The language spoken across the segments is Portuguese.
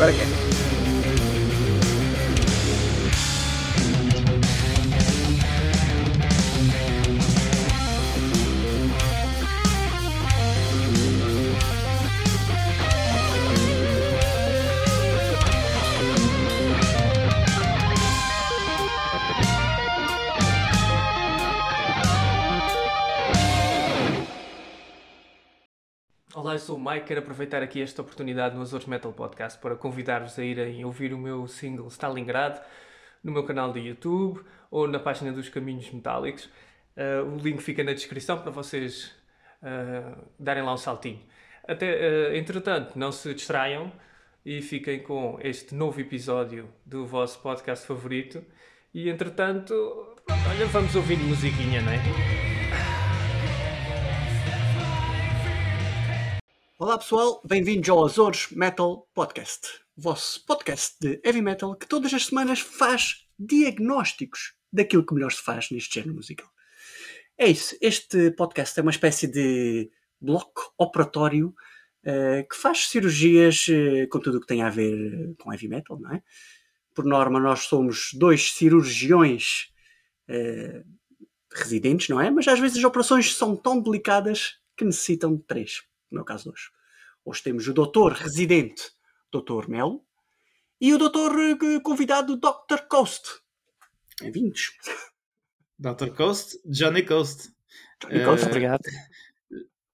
Agora Olá, eu sou o Mike. Quero aproveitar aqui esta oportunidade no Azores Metal Podcast para convidar-vos a irem ouvir o meu single Stalingrado no meu canal de YouTube ou na página dos Caminhos Metálicos. Uh, o link fica na descrição para vocês uh, darem lá um saltinho. Até, uh, entretanto, não se distraiam e fiquem com este novo episódio do vosso podcast favorito. E entretanto, olha, vamos ouvir musiquinha, não é? Olá pessoal, bem-vindos ao Azores Metal Podcast, o vosso podcast de heavy metal que todas as semanas faz diagnósticos daquilo que melhor se faz neste género musical. É isso, este podcast é uma espécie de bloco operatório uh, que faz cirurgias uh, com tudo o que tem a ver com heavy metal, não é? Por norma, nós somos dois cirurgiões uh, residentes, não é? Mas às vezes as operações são tão delicadas que necessitam de três no meu caso hoje. Hoje temos o doutor residente, doutor Melo, e o doutor eh, convidado, Dr. Coast. Bem-vindos. Dr. Coast, Johnny Coast. Johnny Coast, uh, obrigado.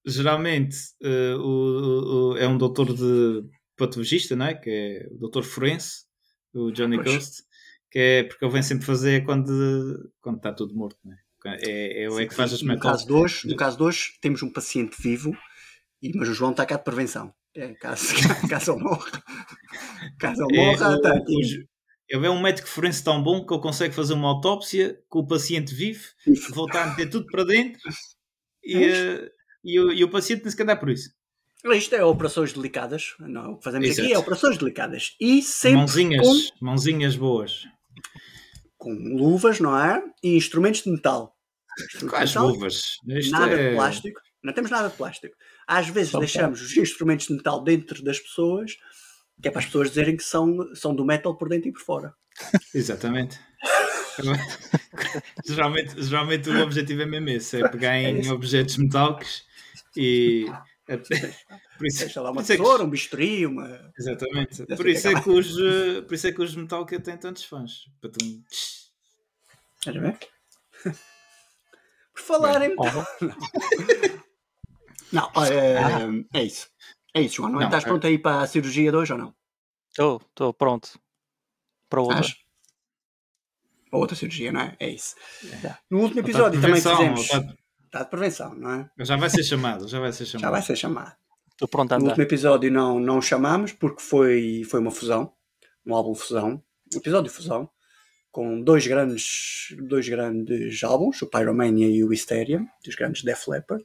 Geralmente uh, o, o, é um doutor de patologista, não é? Que é o doutor forense, o Johnny pois. Coast, que é porque ele vem sempre fazer quando, quando está tudo morto, não é? É, é, Sim, é que faz as no caso, de hoje, no caso de hoje, temos um paciente vivo e, mas o João está cá de prevenção. É, caso, caso ele morra. Caso ele morra, é, está aqui. Eu é um médico forense tão bom que ele consegue fazer uma autópsia com o paciente vivo, voltar a meter tudo para dentro e, uh, e, o, e o paciente nem sequer dá por isso. Isto é operações delicadas. Não, o que fazemos Exato. aqui é operações delicadas. E sempre mãozinhas, com, mãozinhas boas. Com luvas, não é? E instrumentos de metal. Quais luvas? Isto nada é... de plástico. Não temos nada de plástico. Às vezes Só deixamos os instrumentos de metal dentro das pessoas, que é para as pessoas dizerem que são, são do metal por dentro e por fora. Exatamente. geralmente, geralmente o objetivo é mesmo esse, é pegar em é objetos metálicos e por isso, Deixa lá uma tesoura, um bisturi, uma. Exatamente. Por isso, é que os, por isso é que os Metallica têm tantos fãs. Para tu... Estás a ver? Por falar em metal. Não, é, é isso. É isso, João. Não, não estás é... pronto aí para a cirurgia de hoje ou não? Estou, estou pronto. Para outra. Estás? Para outra cirurgia, não é? É isso. É. No último episódio também fizemos. Está... de prevenção, não é? Já vai ser chamado, já vai ser chamado. Já vai ser chamado. Estou pronto a andar. No último episódio não, não chamámos porque foi, foi uma fusão, um álbum fusão, um episódio de fusão, com dois grandes, dois grandes álbuns, o Pyromania e o Hysteria, dos grandes Def Leppard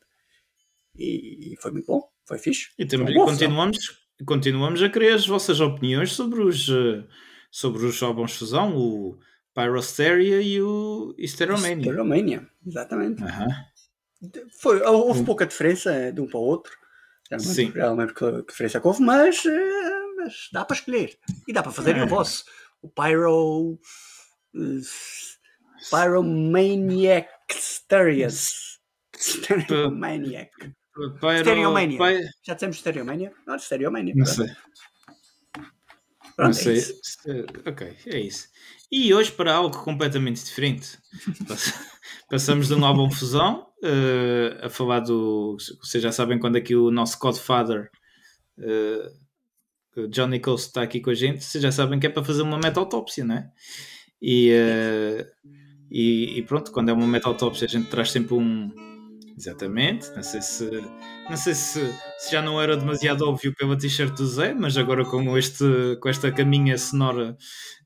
e foi muito bom, foi fixe. E também continuamos, continuamos a querer as vossas opiniões sobre os, eh, sobre os álbuns fusão, o Pyrosteria e o Hysteromania. Hysteromania, exatamente. Foi, houve pouca diferença de um para o outro. Sim. Realmente que, diferença que houve, mas, eh, mas dá para escolher. E dá para fazer é. o vosso. O Pyro. Pyromaniac Stereas. Stereomaniac. Pyro... Stereomania. Py... Já dissemos Stereomania? Não, Stereomania. Não sei. Pronto, não é sei. É ok, é isso. E hoje para algo completamente diferente. Passamos de um álbum fusão uh, a falar do. Vocês já sabem quando aqui o nosso Godfather uh, Johnny Coast está aqui com a gente, vocês já sabem que é para fazer uma metautopsia, não é? E, uh, e, e, pronto, quando é uma metautopsia a gente traz sempre um, Exatamente, não sei se não sei se, se, já não era demasiado óbvio pela t-shirt do Zé, mas agora com, este, com esta caminha sonora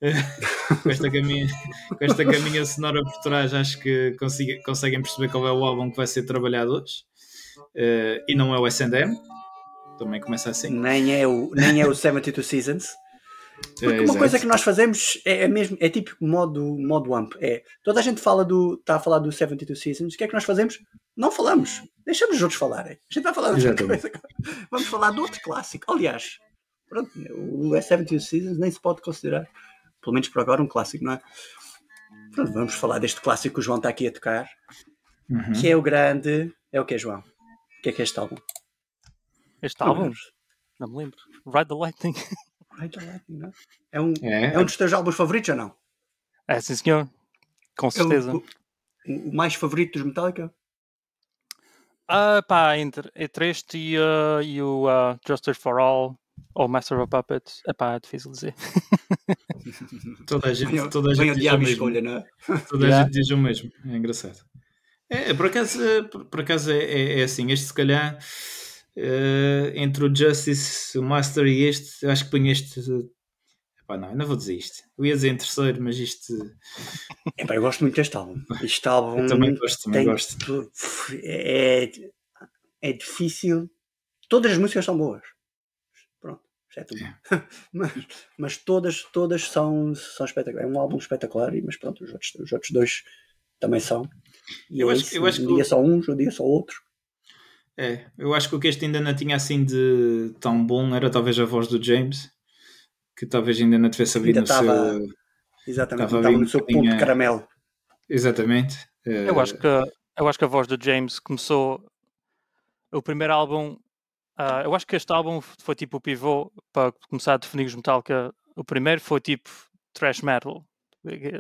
com, esta caminha, com esta caminha sonora por trás acho que consiga, conseguem perceber qual é o álbum que vai ser trabalhado hoje. Uh, e não é o S&M também começa assim. Nem é o, nem é o 72 Seasons porque é, uma exato. coisa que nós fazemos é, é, mesmo, é tipo modo, modo AMP. É, toda a gente fala do, está a falar do 72 Seasons, o que é que nós fazemos? Não falamos. Deixamos os outros falarem. A gente vai falar de outra coisa. Vamos falar de outro clássico. Aliás, pronto, o S70 Seasons nem se pode considerar, pelo menos por agora, um clássico, não é? Pronto, vamos falar deste clássico que o João está aqui a tocar, Uhum. que é o grande. É o que, João? O que é que é este álbum? Este álbum? Não me lembro. Ride the Lightning. Lightning, não é? É um, É, é um dos teus álbuns favoritos ou não? É, sim senhor. Com É o, certeza. o, o mais favorito dos Metallica? Ah, pá, entre, entre este e, ah, e o ah, Justice for All ou Master of Puppets, é pá, é difícil dizer. toda a gente, toda a gente o diz o diabo mesmo. escolha, não é? Toda a Yeah. gente diz o mesmo. É engraçado. É, por acaso, por, por acaso é, é- é assim. Este, se calhar, eh, entre o Justice, o Master e este, eu acho que ponho este. Epá, não, eu não vou dizer isto. Eu ia dizer em terceiro, mas isto. Epá, eu gosto muito deste álbum. Este álbum Eu também gosto, também tem gosto. É, é difícil. Todas as músicas são boas. Pronto, exceto uma. Mas, mas todas, todas são, são espetaculares. É um álbum espetacular, mas pronto, os outros, os outros dois também são. E Eu é acho- isso, eu acho um que dia o- só uns, um dia só outros. É, eu acho que o que este ainda não tinha assim de tão bom era talvez a voz do James, que talvez ainda não tivesse havido Ainda estava- seu. Exatamente, Estava no seu ponto de caramelo. Exatamente. Eh, Eu acho que eu acho que a voz do James começou o primeiro álbum. ah, eu acho que este álbum foi tipo o pivô para começar a definir os Metallica. O primeiro foi tipo thrash metal,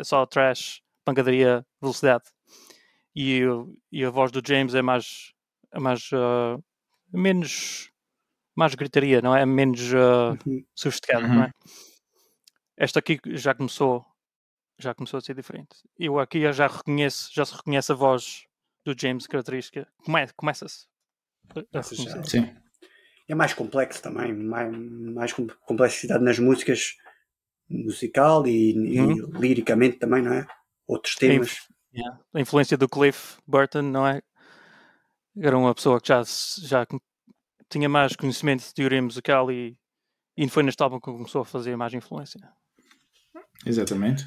só thrash, pancadaria, velocidade. E, e a voz do James é mais, é mais ah, menos mais gritaria, não é? É menos ah, Uhum. sofisticada, Uhum. não é? Esta aqui já começou, já começou a ser diferente. Eu aqui eu já reconheço, já se reconhece a voz do James característica. Come, Começa-se. Sim. É mais complexo também, mais, mais com- complexidade nas músicas, musical e, e Uhum. liricamente também, não é? Outros temas. inf- yeah, A influência do Cliff Burton, não é? Era uma pessoa que já, já tinha mais conhecimento de teoria musical e, e foi neste álbum que começou a fazer mais influência. Exatamente.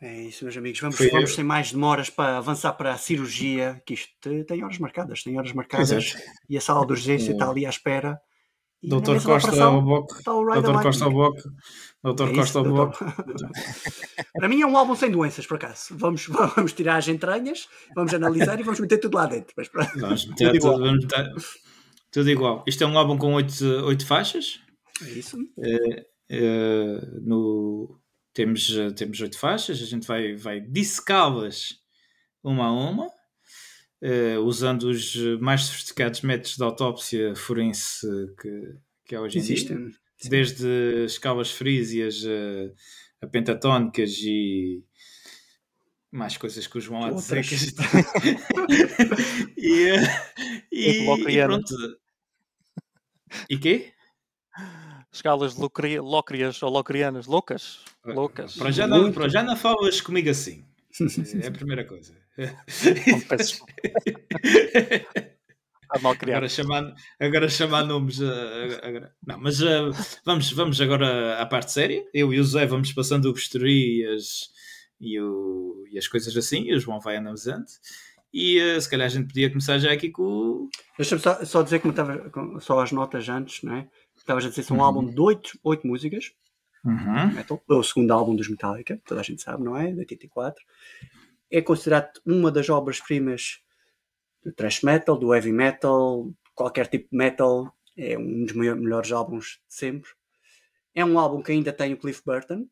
É isso, meus amigos. Vamos, Foi vamos eu. sem mais demoras para avançar para a cirurgia, que isto te- tem horas marcadas, tem horas marcadas Exato. e a sala de urgência O está ali à espera. Doutor Costa ao Boc. está o Ride the Doutor Costa ao Lightning. Boc. Doutor É Costa ao. Para mim é um álbum sem doenças, por acaso. Vamos, vamos tirar as entranhas, vamos analisar e vamos meter tudo lá dentro. Mas. Vamos meter Tudo igual. tudo, vamos meter- tudo igual. Isto é um álbum com oito, oito faixas. É isso. Eh, no, temos, temos oito faixas, a gente vai, vai dissecá-las uma a uma, eh, usando os mais sofisticados métodos de autópsia forense que, que há hoje em dia. Existem. Desde escalas frísias a, a pentatónicas e mais coisas que o João há de dizer. E, eh, e, e pronto. E quê? Escalas locri- lócrias ou locrianas, loucas, loucas. Para já, não, para já não falas comigo assim. É a primeira coisa. Não, peço a mal criado. agora, chamar, agora chamar nomes. eh, agora- não, mas eh, vamos, vamos agora à parte séria. Eu e o Zé vamos passando o bisturi e as, e, o- e as coisas assim. E o João vai analisando. E eh, se calhar a gente podia começar já aqui com o. Deixa-me só, só dizer como estava, com- só as notas antes, não é? Estavas a dizer que é um Uhum. álbum de oito, oito músicas, Uhum. metal, é o segundo álbum dos Metallica, toda a gente sabe, não é? De 84. É considerado uma das obras-primas do thrash metal, do heavy metal, qualquer tipo de metal. É um dos melhores álbuns de sempre. É um álbum que ainda tem o Cliff Burton.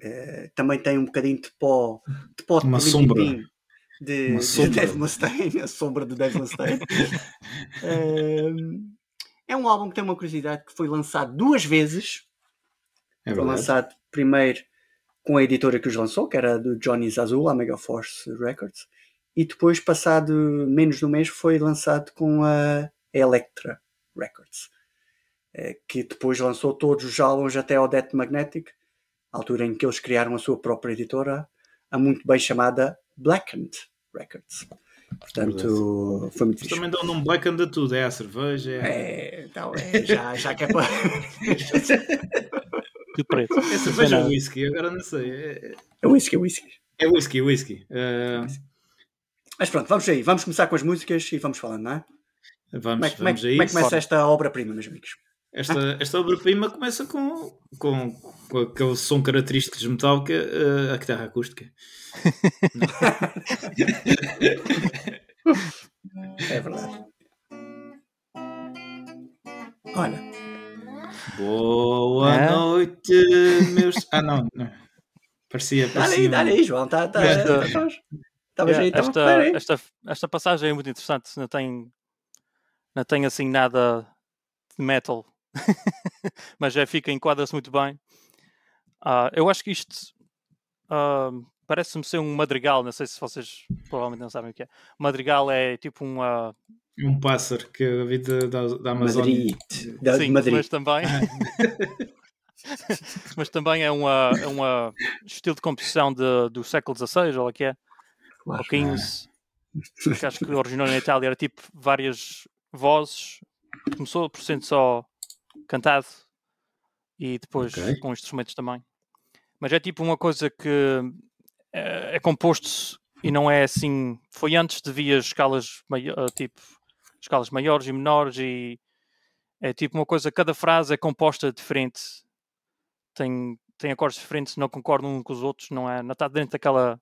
Eh, também tem um bocadinho de pó, de pó de Uma sombra. De, Uma de sombra. Dave Mustaine, a sombra do Dave Mustaine. Ehm, é um álbum que tem uma curiosidade que foi lançado duas vezes. É Foi lançado primeiro com a editora que os lançou, que era a do Johnny Zazul, a Megaforce Records, e depois, passado menos de um mês, foi lançado com a Electra Records, eh, que depois lançou todos os álbuns até ao Death Magnetic, altura em que eles criaram a sua própria editora, a muito bem chamada Blackened Records. Portanto, foi muito também dão num black and de tudo. É a cerveja. É, É, então, é, já, já que é para. De preto. é cerveja Não. ou whisky. Agora não sei. É, É whisky, é whisky. é whisky, whisky. Eh, Mas pronto, vamos aí, vamos começar com as músicas e vamos falando, não é? vamos, Como é, como é vamos aí. como é que começa Bora. esta obra-prima, meus amigos? esta, esta obra-prima começa com, com, com aquele som característico de Metallica, uh, a guitarra acústica. É verdade. Olha, Boa É? noite, meus. Ah, não, não. Parecia. dá aí, parecia dá aí, João. Tá, tá, Esta- tá, tá, Estavas Yeah, aí, esta, hein? esta, esta passagem é muito interessante. Não tem, não tem assim nada de metal, mas já fica, enquadra-se muito bem. Ah, eu acho que isto ah, parece-me ser um madrigal. Não sei se vocês provavelmente não sabem o que é. Madrigal é tipo um. ah, um pássaro que a vida da, da Amazônia. Madrid. Da, sim, Madrid. mas também. mas também é uma, é uma estilo de composição de, do século XVI, ou o que é? Claro. ou 15, que acho que originou na Itália, era tipo várias vozes, começou por sendo só cantado e depois Ok. com instrumentos também. Mas é tipo uma coisa que é, é composto e não é assim. Foi antes de via escalas ah, tipo escalas maiores e menores e é tipo uma coisa, cada frase é composta diferente, tem, tem acordes diferentes, não concordam uns com os outros, não é? Não está dentro daquela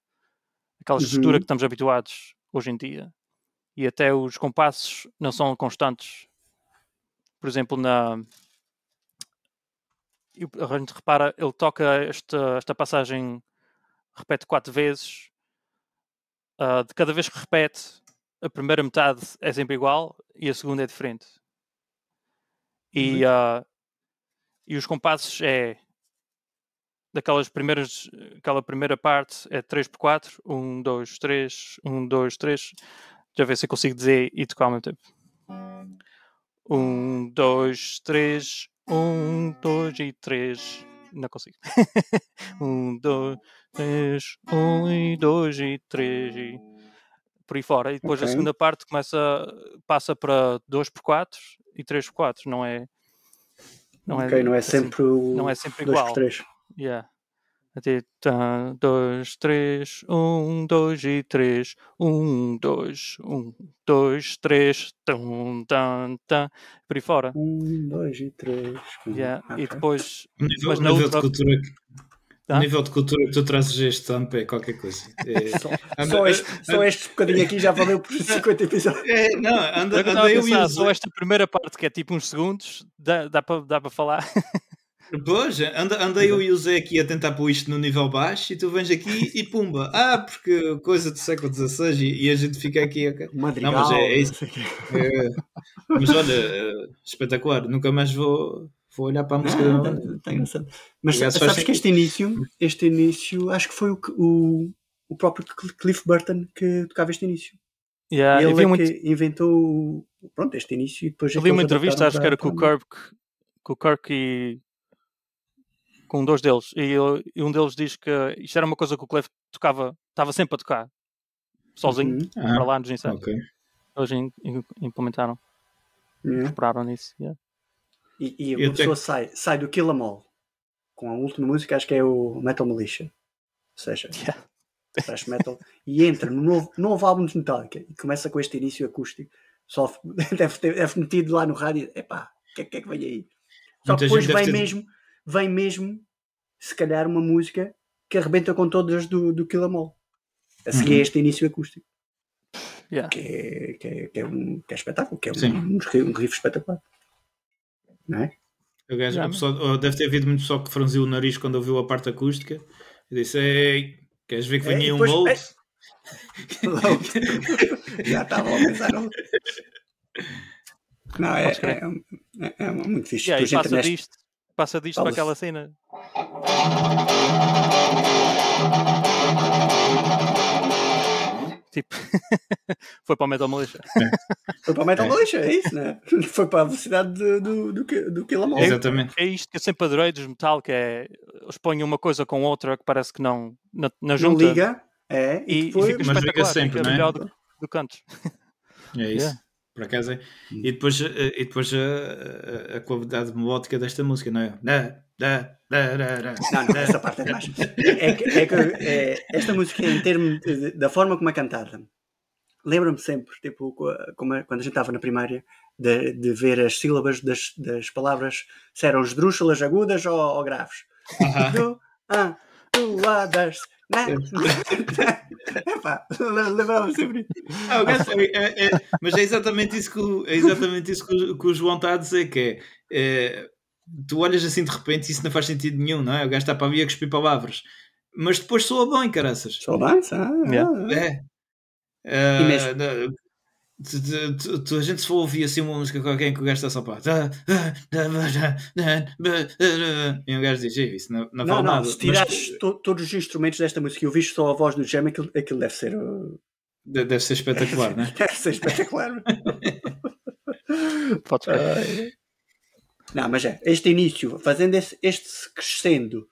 aquela Uhum. estrutura que estamos habituados hoje em dia. E até os compassos não são constantes. Por exemplo, na. A gente repara, ele toca esta, esta passagem, repete quatro vezes. Ah, de cada vez que repete, a primeira metade é sempre igual e a segunda é diferente. E, ah, e os compassos é daquelas primeiras, aquela primeira parte é 3x4, 1, 2, 3, 1, 2, 3. Já ver se eu consigo dizer e tocar ao mesmo tempo. 1, 2, 3, 1, 2 e 3. Não consigo. 1, 2, 3, 1 e 2 e 3 e por aí fora. E depois a Ok. segunda parte começa, passa para 2x4 e 3x4, não é? Não ok, não é assim. sempre o não é sempre igual. por três. Yeah. Até tá, dois, três, um, dois e três, um, dois, um, dois, três, tum, tan, tan, por aí fora. Um, dois e três. Uhum. Yeah. E Ok. depois, Mas o na outra- cultura Tá? o nível de cultura que tu trazes a este tampo é qualquer coisa. É, Só, anda- só este, só este bocadinho aqui já valeu por 50 episódios. é, não, anda, eu anda estava a eu e pensar, só esta primeira parte que é tipo uns segundos, dá, dá para dá para falar. Pois, anda, anda eu e o Zé aqui a tentar pôr isto no nível baixo e tu vens aqui e pumba. Ah, porque coisa do século XVI e, e a gente fica aqui. ok. Madrigal. Não, mas é- é isso. É, mas olha, é, espetacular. Nunca mais vou, vou olhar para a música. Ah, da- tá- tá engraçado. Mas sabes faz que este início, este início, acho que foi o, o, o próprio Cl- Cliff Burton que tocava este início. Yeah, e ele é muito, inventou pronto, este início e depois eu vi uma entrevista, acho que era com o Kirk, com o Kirk e com dois deles. E, ele- e um deles diz que isto era uma coisa que o Cliff tocava, estava sempre a tocar, sozinho, Uhum, Ah, para lá nos ensaios. ok. Eles im- im- implementaram, yeah. incorporaram nisso. yeah. E, e uma pessoa sai, sai do Kill 'Em All com a última música, acho que é o Metal Militia. Ou seja, Yeah. thrash metal, e entra no novo, novo álbum de Metallica e começa com este início acústico. Só deve ter deve metido lá no rádio, epá, o que, é- que é que vem aí? Só que depois vem ter- mesmo, vem mesmo, se calhar, uma música que arrebenta com todas do, do Kill 'Em All. A seguir Uhum. este início acústico, Yeah. que é, que é, que é um, que é espetáculo, que é um, um, um riff espetacular. Não é? O gajo- pessoal- oh, deve ter havido muito pessoal que franziu o nariz quando ouviu a parte acústica e disse: Ei, queres ver que É, vem e aí um load? é. Já estava a pensar. no- Não, é, é, é, é muito fixe. Yeah, e passa entra neste- disto, passa disto para aquela cena. Tipo, foi para o Metal Militia. Foi para o Metal É. Militia, é isso, né? Foi para a velocidade do, do, do, que- do Kill 'Em All. Exatamente. É isto que eu sempre adorei dos metal, que é eles põem uma coisa com outra que parece que não, na, na Não junta liga, é, e, e, e depois... fica Mas liga sempre, fica não é? melhor do, do canto. É isso. Yeah. Por acaso é. E depois, eh, e depois a, a, a qualidade melódica desta música, não é? Da, da, da, da, da. Não, não, essa parte é demais. É que, é que é, esta música, em termos de- da forma como é cantada, lembro-me sempre, tipo, co- como é- quando a gente estava na primária, de, de ver as sílabas das, das palavras, se eram esdrúxulas agudas ou, ou graves. Aham. Du, ah, tu, ah, das, na, Epá, lembrava-me sempre. Ah, o gajo- é- é- é- mas é exatamente isso que o, é exatamente isso que o, que o João está a dizer, que é, é, tu olhas assim de repente e isso não faz sentido nenhum, não é? O gajo está para a cuspir palavras. Mas depois soa bem, caraças. Só bem, ah, Yeah. ah, É. Ah, E mesmo- da- tu- tu- tu- tu- a gente se for ouvir assim uma música com alguém que o gajo está só para e o gajo diz, "Ei, isso não, não, Não, não, nada. se Mas tirares to- todos os instrumentos desta música e ouviste só a voz do Jam, aquilo, aquilo deve ser. uh, de- deve ser espetacular, não é? Deve ser espetacular. Podes ver. Não, mas é, este início, fazendo esse, este crescendo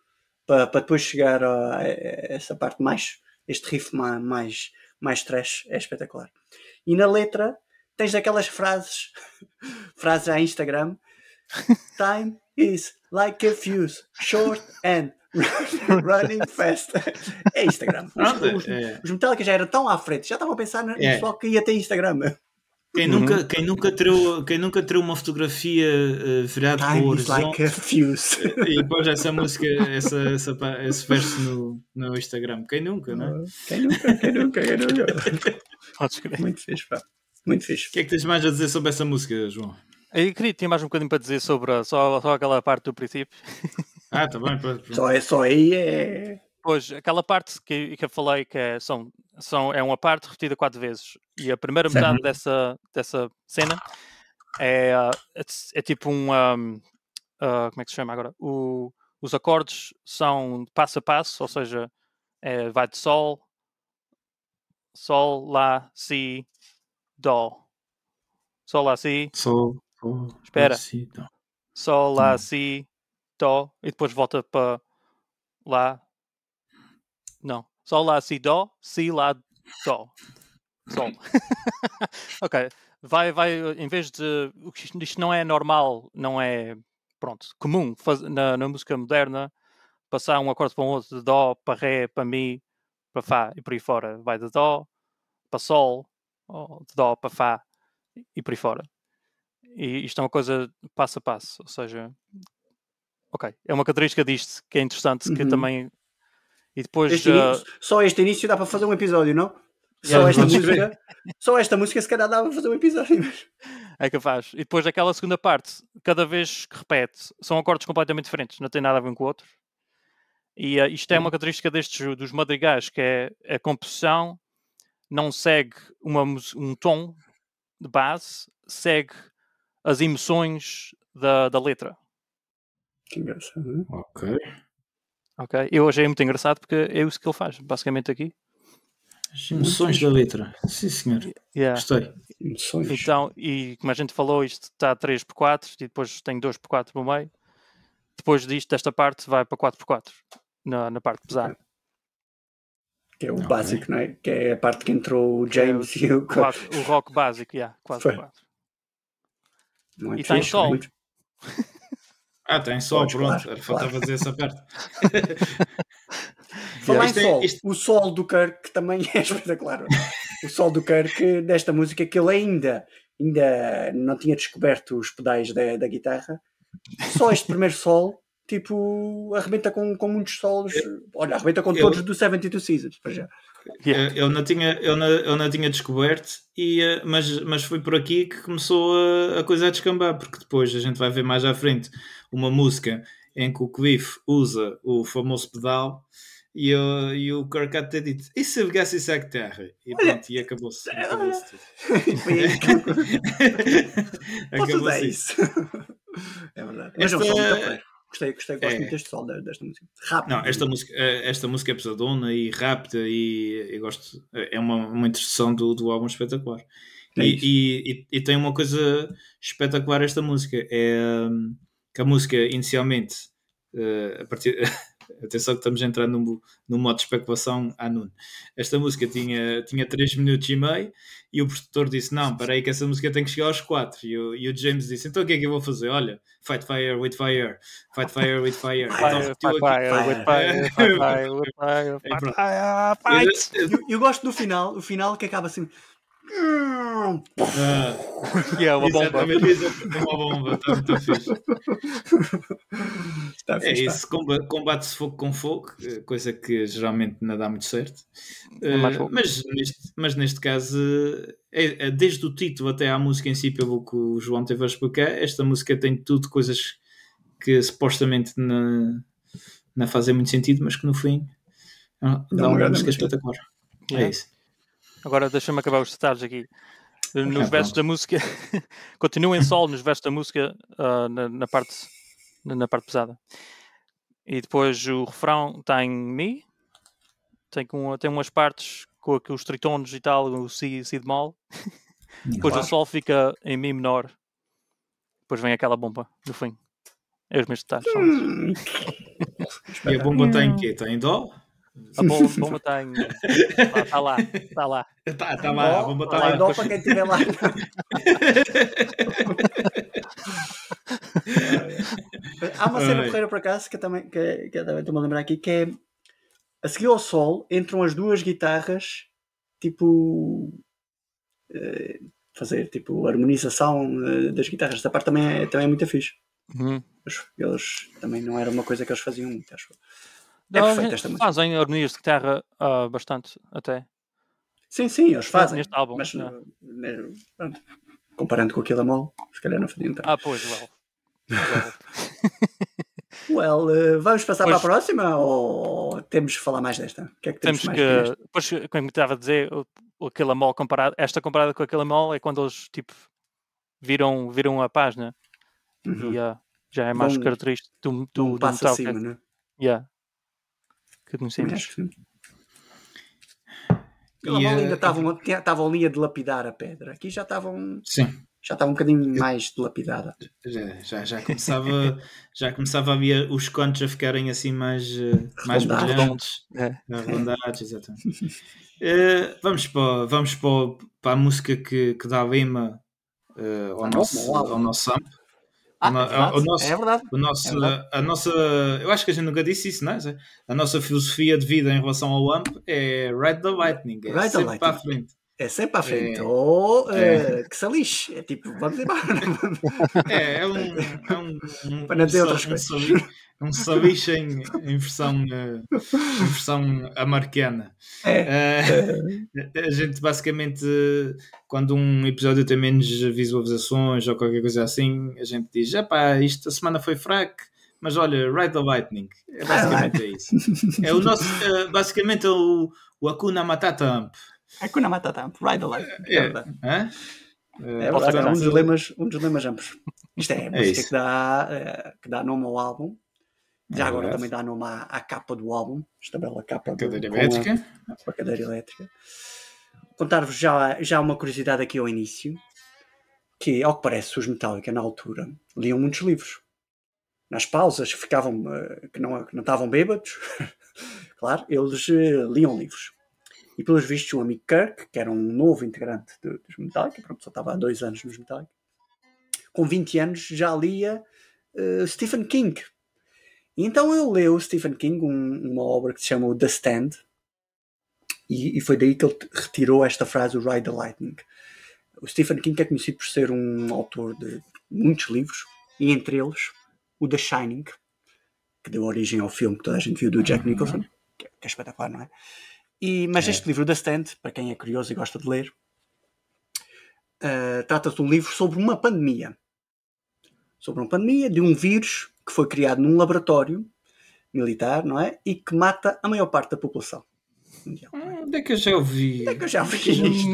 para, para depois chegar a, a essa parte mais, este riff ma- mais, mais trash, é espetacular. E na letra tens aquelas frases, frases a Instagram: Time is like a fuse, short and running fast. É Instagram. Os, os, é. os Metallica já eram tão à frente, já estavam a pensar no É. pessoal que ia ter Instagram. Quem, Uhum. nunca, quem, nunca tirou, quem nunca tirou uma fotografia uh, virada para o horizonte like a fuse. e pôs essa música, essa, essa, esse verso no, no Instagram? Quem nunca, não é? O Quem nunca, quem nunca, quem nunca. Podes crer. Muito fixe, pá. Muito fixe. que é que tens mais a dizer sobre essa música, João? Eu queria ter mais um bocadinho para dizer sobre a- só, só aquela parte do princípio. Ah, tá bem, pronto. pronto. Só, é, só aí é. Pois, aquela parte que, que eu falei que é, são, são, é uma parte repetida quatro vezes. E a primeira Certo. metade dessa, dessa cena é, ah, é, é tipo um. ahm, ah, como é que se chama agora? O- os acordes são passo a passo, ou seja, é, vai de Sol, Sol, Lá, Si, Dó. Sol, Lá, Si, só, Espera. assim, então. Sol, Lá, Hum. Si, Dó. E depois volta para Lá. Não. Sol, Lá, Si, Dó. Si, Lá, Dó. Sol. ok. Vai, vai, em vez de. o que Isto, não é normal, não é. Pronto, comum faz- na, na música moderna passar um acorde para um outro, de Dó para Ré, para Mi, para Fá e por aí fora. Vai de Dó para Sol, ou de Dó para Fá e por aí fora. E isto é uma coisa passo a passo, ou seja, ok, é uma característica disto que é interessante, que Uhum. também. E depois. Este início- só este início dá para fazer um episódio, não? Só esta música. Só esta música se calhar dá para fazer um episódio. mas- É capaz. E depois aquela segunda parte, cada vez que repete, são acordes completamente diferentes, não tem nada a ver um com o outro. E ah, isto é uma característica destes dos madrigais, que é a composição não segue uma um tom de base, segue as emoções da, da letra. Que engraçado. não é? Ok. Ok? Eu achei muito engraçado porque é isso que ele faz, basicamente aqui. As emoções da letra. Sim, senhor. Yeah. Gostei. Emoções. Então, e como a gente falou, isto está 3x4 e depois tem 2x4 no meio. Depois disto, desta parte, vai para 4x4 na, na parte pesada. Que é o Ok. básico, não é? Que é a parte que entrou o James e o. Rock- o rock básico, yeah, 4x4. Muito E está em fixe, sol. Ah, tem Pois, pronto. claro, faltava dizer essa parte. Falar em é- sol, isto- o sol do Kirk também é espetacular. o sol do Kirk desta música que ele ainda, ainda não tinha descoberto os pedais da, da guitarra. Só este primeiro sol, tipo, arrebenta com, com muitos solos. Olha, arrebenta com eu- todos do 72 Seasons. para já. Yeah. Eh, Eu não tinha, eu não, eu não tinha descoberto, e, eh, mas, mas foi por aqui que começou a, a coisa a descambar, porque depois a gente vai ver mais à frente uma música em que o Cliff usa o famoso pedal e, eu, e o Kirk até dito e se eu pegasse isso à guitarra? E Olha, pronto, e acabou-se. Posso usar Acabou-se isso. é verdade. Mas é um Esta- muito. Gostei, gostei, gosto É. muito deste sol desta música. Rápido. Não, esta música, eh, esta música é pesadona e rápida e eu gosto, é uma, uma introdução do, do álbum espetacular. É E, e, e- e tem uma coisa espetacular esta música, é hum, que a música inicialmente, eh, a partir, atenção que estamos a entrar num, num modo de especulação à Nuno. Esta música tinha, tinha 3 minutos e meio e o produtor disse, não, para aí que essa música tem que chegar aos 4 e o, e o James disse, então o que é que eu vou fazer? Olha, Fight Fire with Fire, Fight Fire with Fire. Então Fire, repetiu fire, aqui. fire, with fire, fire, fire, with fire, Aí pronto. fire, fight. Eu, eu gosto do final, o final que acaba assim. Ah, Que é uma bomba. exatamente, exatamente, uma bomba, está muito fixe. Está É fixe, está. isso, comba- combate-se fogo com fogo, eh, coisa que geralmente não dá muito certo. É Eh, mas, neste, mas neste caso, eh, é- é desde o título até à música em si, pelo que o João teve a explicar, esta música tem tudo coisas que supostamente não, não fazem muito sentido, mas que no fim dá uma música espetacular. É isso. Agora deixa-me acabar os detalhes aqui. Nos Ah, versos da música, continua em sol nos versos da música ah, na, na parte, na, na parte pesada. E depois o refrão está em Mi, tem, com, tem umas partes com, aqui os tritones e tal, o Si, si bemol. Depois o Claro. sol fica em Mi menor. Depois vem aquela bomba no fim. É os meus detalhes. Hum. E a bomba está em quê? Está em dó? A bomba, bomba está em. Está lá, está lá. Está tá lá, a bomba está lá. dó para quem estiver lá. Há uma cena Ai. porreira por acaso que eu também, que, que também estou-me a lembrar aqui que é a seguir ao sol entram as duas guitarras tipo eh, fazer tipo harmonização eh, das guitarras. Esta parte também é, também é muito fixe. Uhum. Eles, eles também não era uma coisa que eles faziam muito, acho. É Não, perfeita esta música. fazem harmonias de guitarra ah, bastante, até. Sim, sim, eles fazem. Neste álbum. Mas né, pronto, comparando com aquilo a mão, se calhar não faziam tanto. Ah, pois, well. well. Well, eh, vamos passar Pois- para a próxima ou temos que falar mais desta? O que é que temos, Temos mais que. esta? Depois, como estava a dizer, o, aquele mol comparado, esta comparada com aquele mol é quando eles tipo viram, viram a página Uhum. e ah, já é mais Vão- característico do, do, um do Metallica. acima, né? Yeah. Que conhecemos. acho que sim. Aquela E, mão eh, ainda estavam estavam ali a dilapidar a pedra. Aqui já estavam Sim, já estava um bocadinho mais dilapidada. já, já, já começava, já começava a ver os contos a ficarem assim mais, eh, mais brilhantes. É. Arredondados, exatamente. Eh, vamos para, vamos para, para a música que, que dá lima eh, ao, Ah, nosso, ao nosso sample. Ah, O é verdade, o nosso- é verdade. O nosso, É verdade. a nossa, eu acho que a gente nunca disse isso, não é? A nossa filosofia de vida em relação ao AMP é Ride the Lightning, é Ride sempre lightning. para a frente. É sempre à frente. É. Ou É. eh, que se lixe. É tipo, vamos embora. É, é um, é um, um, Para não dizer um, outras sa- coisas. Um sabiche em, em versão, em versão americana. É. Eh, a gente basicamente, quando um episódio tem menos visualizações ou qualquer coisa assim, a gente diz: epá, isto a semana foi fraco, mas olha, Ride the Lightning. É basicamente é isso. É o nosso, eh, basicamente é o, o Akuna Matata Amp. Hakuna Matata, Ride the Light. É, É. É verdade, é um dos lemas, um dos lemas amplos. Isto é a música isso. que dá, que dá nome ao álbum. Já É agora verdade. também dá nome à, à capa do álbum. Esta bela capa do, Cadeira a- elétrica. com a cadeira elétrica. Contar-vos já, já uma curiosidade aqui ao início, que ao que parece os Metallica na altura liam muitos livros. Nas pausas que ficavam, eh, que não, que não estavam bêbados, claro, eles eh, liam livros. E pelos vistos o amigo Kirk, que era um novo integrante do- dos Metallica, pronto, só estava há dois anos nos Metallica, com 20 anos já lia eh, Stephen King. Então ele leu Stephen King, um- uma obra que se chama The Stand, e, e foi daí que ele retirou esta frase, o Ride the Lightning. O Stephen King é conhecido por ser um autor de muitos livros, e entre eles o The Shining, que deu origem ao filme que toda a gente viu do Jack Nicholson, que é, que é espetacular, não é? E, mas É. este livro, The Stand, para quem é curioso e gosta de ler, eh, trata-se de um livro sobre uma pandemia. Sobre uma pandemia de um vírus que foi criado num laboratório militar, não é? E que mata a maior parte da população mundial. Hum, Onde é que eu já ouvi? Onde é que eu já vi isto?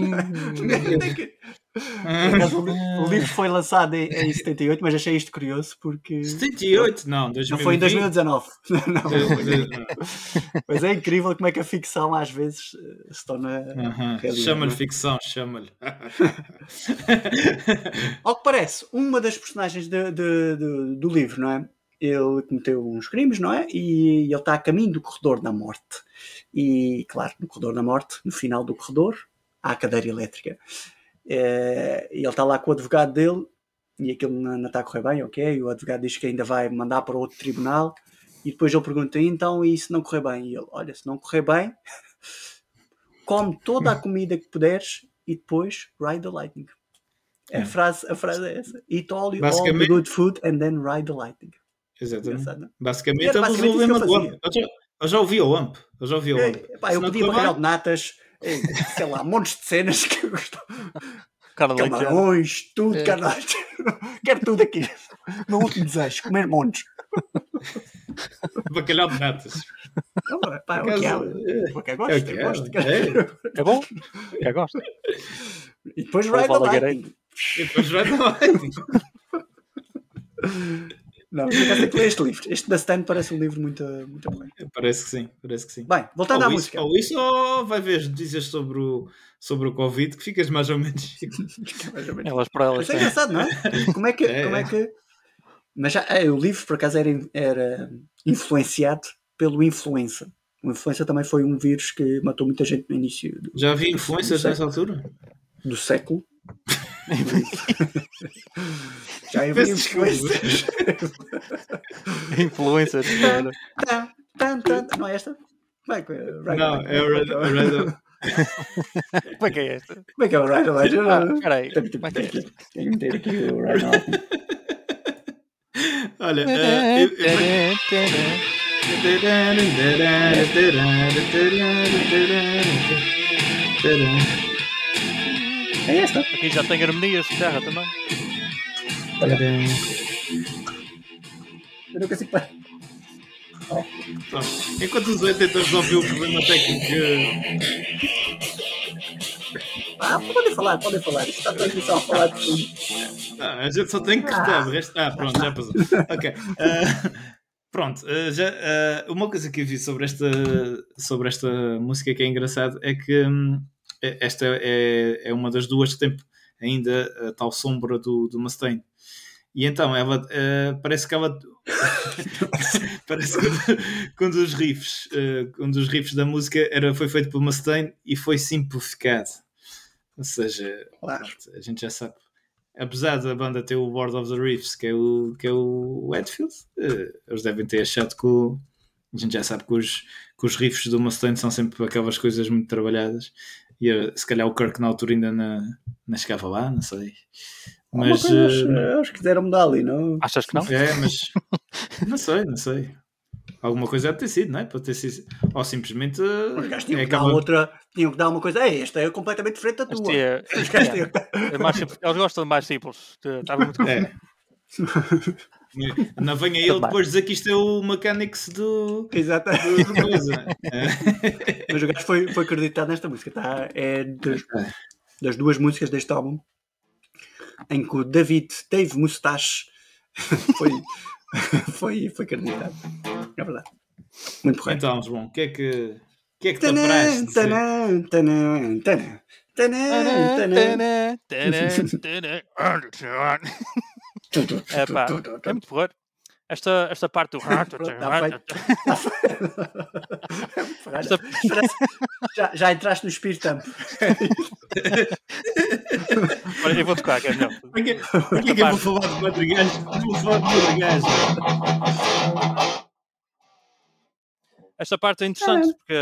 Onde é que- Por acaso, o li- o livro foi lançado em, em 78, mas achei isto curioso porque 78? Não, 2020. não foi em 2019. Não, mas é incrível como é que a ficção às vezes eh, se torna realidade, Chama-lhe é? ficção, chama-lhe. Ao que parece, uma das personagens de- de- de- do livro, não é? Ele cometeu uns crimes, não é? E ele está a caminho do corredor da morte. E, claro, no corredor da morte, no final do corredor, há a cadeira elétrica. Eh, E ele está lá com o advogado dele e aquilo não, não está a correr bem, ok? E o advogado diz que ainda vai mandar para outro tribunal. E depois ele pergunta, então, e se não correr bem? E ele, olha, se não correr bem, come toda a comida que puderes e depois ride the lightning. A, É. frase, a frase é essa. Eat all, all the good food and then ride the lightning. Exatamente. Engraçado, não? Basicamente, Era basicamente eu. AMP. Eu já, eu já ouvi o AMP. Eu já ouvi o AMP. É, pá, eu correr bacalhau de natas, eh, sei lá, montes de cenas que eu leite. Camarões, tudo, É. caralho. Quero tudo aqui. Meu último desejo, comer montes. Bacalhau de natas. Não, pá, é o que acaso, é. Porque eu É gosto, eu é, gosto. é. É bom? Eu gosto. E depois Valgareiro. lightning. E depois vai dar Não, por acaso tem que ler este livro. Este da Stan parece um livro muito, muito bom. Parece que sim, parece que sim. Bem, voltando à ou, isso, música. ou isso ou vai ver as notícias sobre o, sobre o Covid que ficas mais ou menos. Mais ou menos. Elas para elas. Mas é engraçado, não é? Como é que. É, como é é. que... Mas já, é, o livro, por acaso, era, era influenciado pelo influenza. O influenza também foi um vírus que matou muita gente no início do, Já Não sei. nessa altura? do século. já Peço desculpa. influencers. Influencers. cara. Tan, tan, tan. Não é esta? É que é? Right Não, Right. é o Red- Como é que é esta? Como é que é o Right Right? Ah, espera aí. Tenho que é é meter aqui o Right Right. Olha, eh, eu- É esta? Aqui já tem harmonias de terra também. Eu não consigo parar. Enquanto o Zé tenta resolver o problema técnico, Ah, podem falar, podem falar. Isto está a transmissão a falar de tudo. ah, a gente só tem que cortar. o resto- Ah, pronto, já passou. Ok. Ah, pronto, ah, já, ah, uma coisa que eu vi sobre esta, sobre esta música que é engraçado é que hum, esta é, é uma das duas que tem ainda a tal sombra do, do Mustaine. E então ela ah, parece que ela parece que quando os riffs ah, quando os riffs da música era, foi feito por Mustaine e foi simplificado. Ou seja, Claro. a gente já sabe. Apesar da banda ter o Lord of the Reefs, que é o, que é o Edfield, eh, eles devem ter achado que o, a gente já sabe que os, que os riffs do Mustaine são sempre aquelas coisas muito trabalhadas. E eh, se calhar o Kirk na altura ainda não, não chegava lá, não sei. Mas, Uma coisa, eh, acho, acho que quiseram mudar ali, não? Achas que não? é, mas não sei, não sei. Alguma coisa deve ter sido, não é? Pode ter sido. Ou simplesmente. Os eh, gajos tinham é que dar aquela- outra, tinham que dar uma coisa. É, esta é completamente diferente da tua. Este é, Os gajos é, é mais simples. Eles gostam de mais simples. Estava muito É. Não venha ele depois dizer que isto é o Mechanics do. Exato. do coisa. É. Mas o gajo foi, foi acreditado nesta música, tá? É das, das duas músicas deste álbum em que o David Dave Mustache foi, foi, foi acreditado. É verdade. Muito correto. Então, João, o que é que. O que é que te Tanã, apraz É pá, é muito porreiro. Esta, esta parte do. Esta- Parece- já, já entraste no espírito tampo. Olha, eu vou tocar, que é melhor. Porquê porquê que eu vou falar de madrigais? Vou falar de madrigais. Esta parte é interessante porque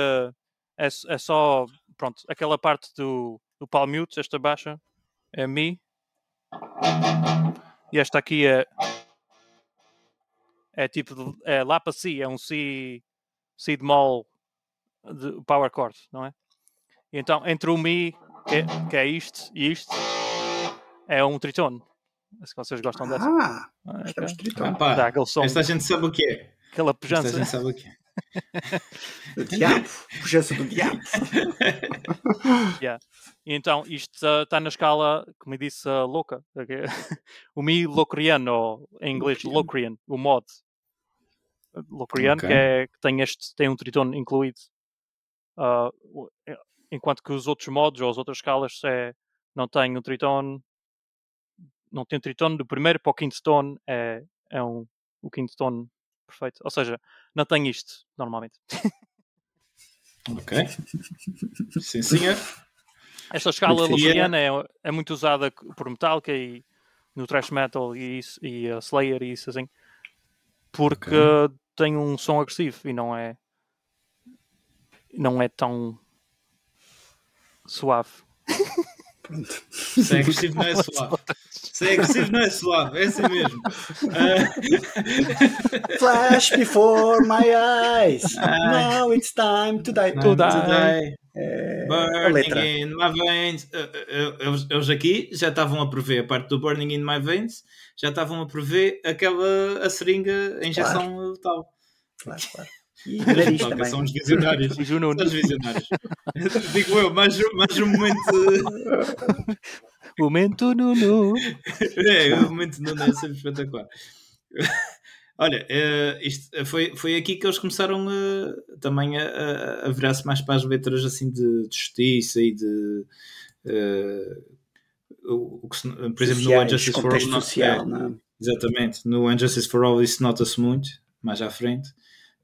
é, é só. Pronto, aquela parte do, do palm mute, esta baixa é Mi. E esta aqui é. É tipo. de- É lá para Si, é um Si. Si de mol de power chord, não é? E então entre o Mi, que é, que é isto e isto, é um tritone. Se vocês gostam dessa. Ah, Ah, estamos ok. tritão. Pá, Dá aquele som, esta gente sabe o que é. aquela Esta pujança. gente sabe o que é. O diabo. Pujança do diabo. Yeah. Então isto está na escala, como eu disse, uh, louca. o Mi Locriano, ou em inglês Locrian, o mod. Locriano, Ok. que, é, que tem, este, tem um tritone incluído. Ah, é- enquanto que os outros mods ou as outras escalas é, não têm um tritone. Não tem um tritone do primeiro para o quinto tone é, é um, o quinto tone perfeito. Ou seja, não tem isto normalmente. Ok. Sim, senhor. Esta escala luceriana é, é muito usada por Metallica e no thrash metal e, isso, e uh, Slayer e isso assim, porque tem um som agressivo e não é não é tão suave. Pronto. Se é agressivo não é suave. Se é agressivo não é suave, é assim mesmo. Ah, Flash before my eyes. Ai. Now it's time to die. To die. Today, É, burning in my veins. Ah, ah, Eles, eles aqui já estavam a prever a parte do burning in my veins, já estavam a prever aquela a seringa, a injeção tal. Claro, claro. E também. São os visionários. Nuno. São os visionários. Digo eu, mais, um- mais um momento. Momento Nuno. É, o momento não é sempre espetacular. Olha, eh, isto foi, foi aqui que eles começaram a- também a, a- virar-se mais para as letras assim de, de justiça e de. eh, o, o que se- por exemplo, no Sociais, Injustice for All. não- social, é, não é? exatamente, no Injustice for All isso nota-se muito, mais à frente.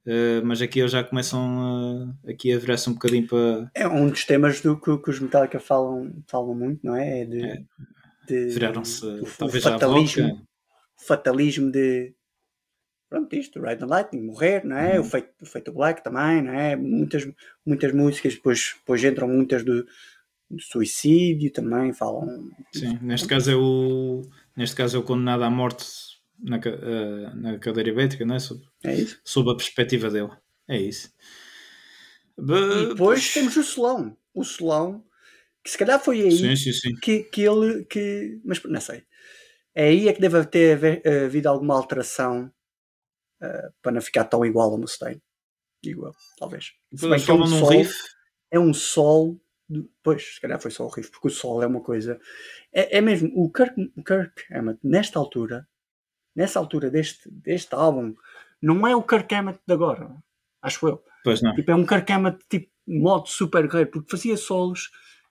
Eh, mas aqui eles já começam a, aqui a virar-se um bocadinho para É um dos temas do que, que os Metallica falam, falam muito, não é? É de, É. de- o talvez à fatalismo, boca. fatalismo de pronto, isto, Ride the Lightning, morrer, não é? Uhum. O feito, o feito Black também, não é? Muitas, muitas músicas, depois, depois entram muitas do, do suicídio também, falam. Sim, neste caso é o neste caso é o condenado à morte na, eh, na cadeira elétrica, não é? Sob, É isso. sob a perspectiva dele. É isso. E Be- depois temos o Solão. O Solão, que se calhar foi aí Sim, sim, sim. que, que ele. Que, mas não sei. É aí é que deve ter haver- havido alguma alteração eh, para não ficar tão igual ao Mustaine. Digo eu, talvez. Se bem que é um sol- riff. é um sol. de- Pois, se calhar foi só o riff, porque o sol é uma coisa. É, é mesmo, o Kirk, o Kirk Hammett, nesta altura, nessa altura deste, deste álbum, não é o Kirk Hammett de agora, acho eu. Pois não. Tipo, é um Kirk Hammett tipo modo super guerreiro, porque fazia solos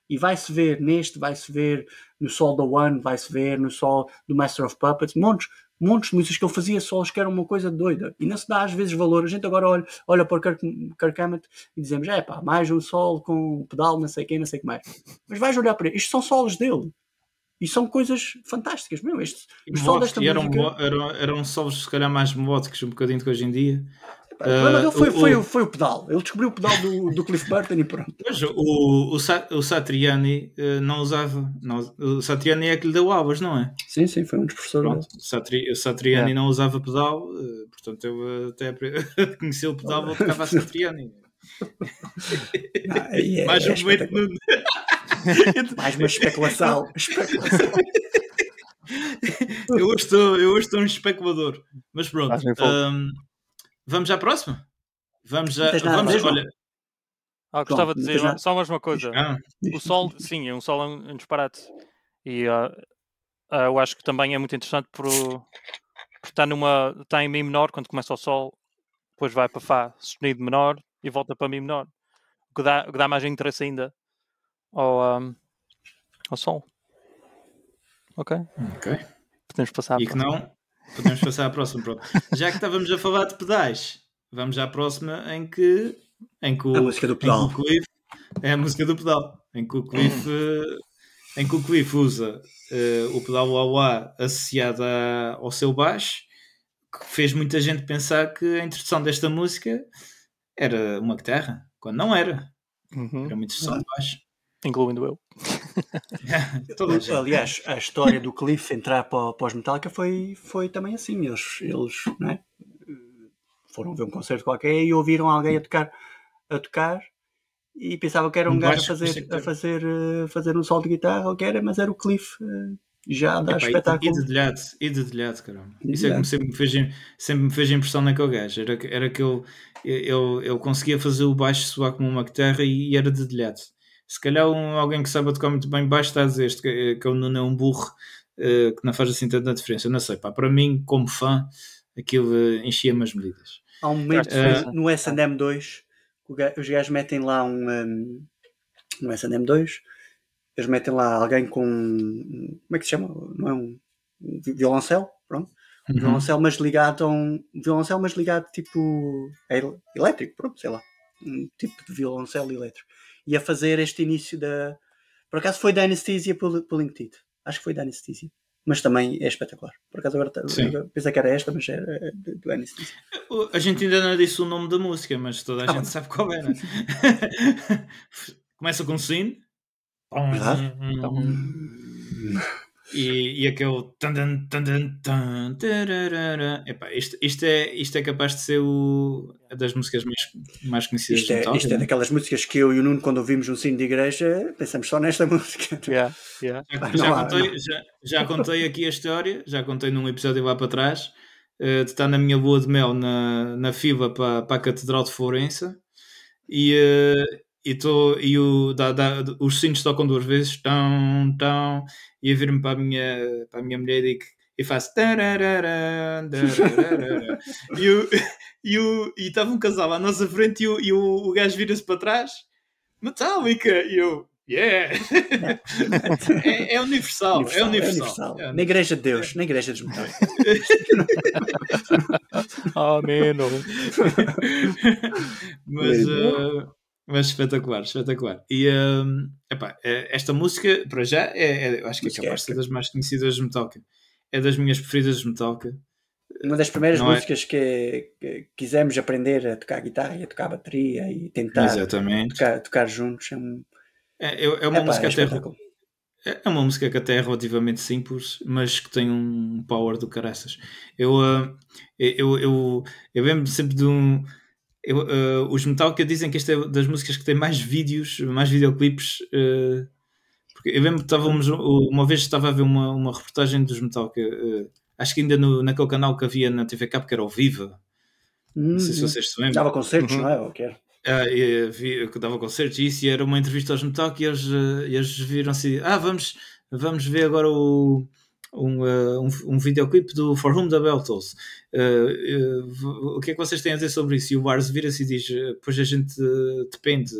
e vai-se ver neste, vai-se ver no sol da One, vai-se ver no sol do Master of Puppets, montes, montes de músicas que ele fazia solos que era uma coisa doida e não se dá às vezes valor. A gente agora olha, olha para o Kirk, Kirk Hammett e dizemos, é pá, mais um solo com pedal, não sei quem, não sei o que mais. Mas vais olhar para ele, isto são solos dele. E são coisas fantásticas, meu. Este, o sol desta e eram, música. mo- eram, eram solos se calhar mais melódicos um bocadinho do que hoje em dia. O problema Ah, dele foi, o- foi, o- foi o pedal. Ele descobriu o pedal do, do Cliff Burton e pronto. Mas o, o, o Satriani eh, não usava. Não, o Satriani é que lhe deu abas, não é? Sim, sim, foi um dos professores. O, Satri, o Satriani É. não usava pedal, eh, portanto eu até conheci o pedal, vou tocava a Satriani. Ah, aí é- Mais é um momento Mais uma especulação. especulação. eu, hoje estou, eu hoje estou um especulador. Mas pronto, fogo. hum, vamos à próxima? Vamos a Vamos, João? olha, Ah, gostava de dizer só mais uma coisa. ah, O sol, sim, é um sol é um, um disparate. E ah, ah, eu acho que também é muito interessante por, por estar numa. está em Mi menor quando começa o sol, depois vai para Fá sustenido menor e volta para Mi menor. O que dá, o que dá mais interesse ainda ao, ah, ao sol. Ok? ok. Podemos passar E que não, podemos passar à próxima. Pronto. Já que estávamos a falar de pedais, vamos à próxima em que, em que o, A música do em que pedal. o Cliff é a música do pedal, em que o Cliff, eh, em que o Cliff usa eh, o pedal wah associado a- ao seu baixo, que fez muita gente pensar que a introdução desta música era uma guitarra, quando não era. Uhum. Era uma introdução de baixo. Incluindo eu. A. Aliás, a história do Cliff entrar para, para os Metallica foi, foi também assim. Eles, eles é? foram ver um concerto qualquer e ouviram alguém a tocar, a tocar e pensavam que era um gajo a fazer, a fazer, eh, fazer um solo de guitarra ou que era, mas era o Cliff eh, já a dar Epá, e- espetáculo. E dedilhado, e dedilhado, caramba. E Isso é que dedilhado. sempre me fez, sempre me fez impressão naquele gajo. Era, que- era que ele, ele, ele conseguia fazer o baixo soar como uma guitarra e, e era dedilhado. Se calhar um, alguém que saiba tocar muito bem baixo está a dizer este, que, que o Nuno é um burro eh, que não faz assim tanta diferença. Eu não sei, pá, para mim, como fã, aquilo eh, enchia-me as medidas. Há um momento Eh, no SM2 que o ga- os gajos metem lá um, um no SM2 eles metem lá alguém com como é que se chama? Não é um, um vi- violoncelo, pronto. Um Uhum. violoncelo mas ligado a um violoncelo mas ligado tipo el- elétrico, pronto, sei lá. Um tipo de violoncelo elétrico. E a fazer este início da por acaso foi da Anesthesia Pull- Pulling Teeth. Acho que foi da Anesthesia. Mas também é espetacular. Por acaso agora tá- Sim. pensei que era esta, mas era é do do Anesthesia. O- A gente ainda não disse o nome da música, mas toda a Ah, gente sabe qual era. Começa com Sin. Verdade? Hum. E, e aquele. tan, tan, tan. Epá, isto, isto, é, isto é capaz de ser o, das músicas mais, mais conhecidas Isto do é, Metallica, isto é né? daquelas músicas que eu e o Nuno, quando ouvimos um sino de igreja, pensamos só nesta música. Yeah, yeah. Já, já há, contei, já, já contei aqui a história, já contei num episódio lá para trás, eh, de estar na minha lua de mel na, na fila para, para a Catedral de Florença e, eh, e, tô, e o, dá, dá- os sinos tocam duas vezes, tão, tão, e eu vir-me para a minha, para a minha mulher e e faço tararara, tararara. e o- e o- e estava um casal à nossa frente e o, e o, o gajo vira-se para trás Metallica e eu yeah é, é universal, é universal, É Na igreja de Deus, na igreja dos metais. Amém. mas, Lindo. Mas espetacular, espetacular. E ehm, epá, eh, esta música, para já, é, é- acho que é capaz de ser das mais conhecidas de Metallica. É das minhas preferidas de Metallica. Uma das primeiras Não é? músicas que, que quisemos aprender a tocar guitarra e a tocar bateria e tentar tocar, tocar juntos. É, um, É, é- é uma epá, música é até espetáculo. É uma música que até é relativamente simples, mas que tem um power do caraças. Eu, ah, eu, eu, eu lembro sempre de um. Eu, ah, os Metallica dizem que esta é das músicas que tem mais vídeos, mais videoclipes. ah, porque eu lembro que estávamos. Uma vez estava a ver uma, uma reportagem dos Metallica, ah, acho que ainda no, naquele canal que havia na TV Cabo, que era o Viva. Não sei se Hum, vocês se lembram. Dava concertos, Uhum. não é? Ou quê? Ah, e, vi, que dava concertos e isso, e era uma entrevista aos Metallica e eles, eles viram-se, ah, vamos, vamos ver agora o, um, eh, um, um videoclipe do For Whom the Bell Tolls. V- o que é que vocês têm a dizer sobre isso? E o Bars vira-se e diz, pois a gente depende,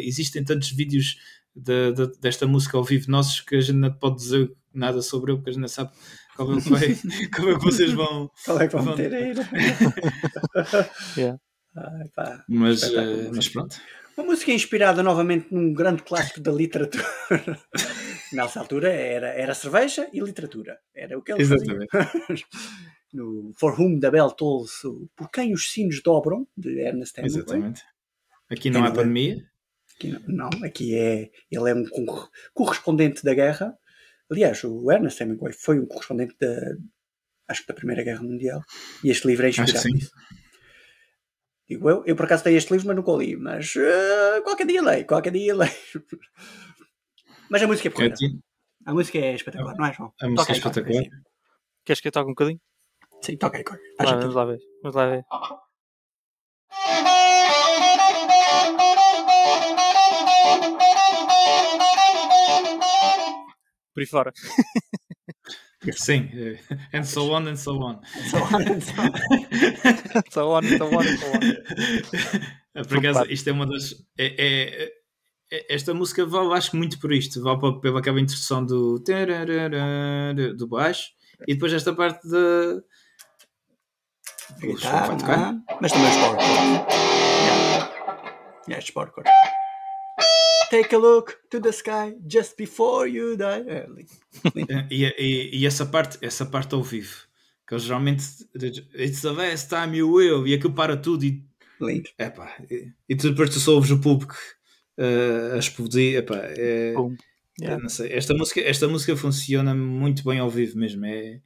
existem tantos vídeos de- de- desta música ao vivo nossos que a gente não pode dizer nada sobre ele, porque a gente não sabe como é que, vai, como é que vocês vão... Qual é que vão ter aí? Yeah. Ai, pá. Mas, Espetáculo, eh, mas pronto. Uma música inspirada novamente num grande clássico da literatura. Nessa altura era, era cerveja e literatura. Era o que eles faziam. Exatamente. no For Whom the Bell Tolls, Por Quem os Sinos Dobram, de Ernest Hemingway. Exatamente. Aqui não há pandemia. Aqui não, não, aqui é. Ele é um cor- correspondente da guerra. Aliás, o Ernest Hemingway foi um correspondente da. Acho que da Primeira Guerra Mundial. E este livro é inspirado nisso. Digo eu, eu por acaso tenho este livro, mas nunca o li. Mas eh, qualquer dia leio, qualquer dia leio. Mas a música é porreira. A música é espetacular, não é, João? A música é espetacular. Queres que eu toque um bocadinho? Sim, toca aí, vamos lá ver. Vamos lá ver. Por aí fora. Sim. eh, And so on and so on. Só- só- So on, so on, so on. Por acaso, isto é uma das. é- é- esta música vale, acho que muito por isto. Vale para- pela aquela introdução do. do baixo e depois esta parte da. Guitarra, é? mas também os power chords. Yeah. Yeah, os power chords. Take a look to the sky just before you die. É, lindo. Eh, E, e- e essa parte, essa parte ao vivo, que eles geralmente it's the last time you will, e aquilo para tudo e lindo. epá, e, e depois tu só ouves o público eh, a explodir, epá, é, é, Yeah. não sei, esta música, esta música funciona muito bem ao vivo mesmo, é,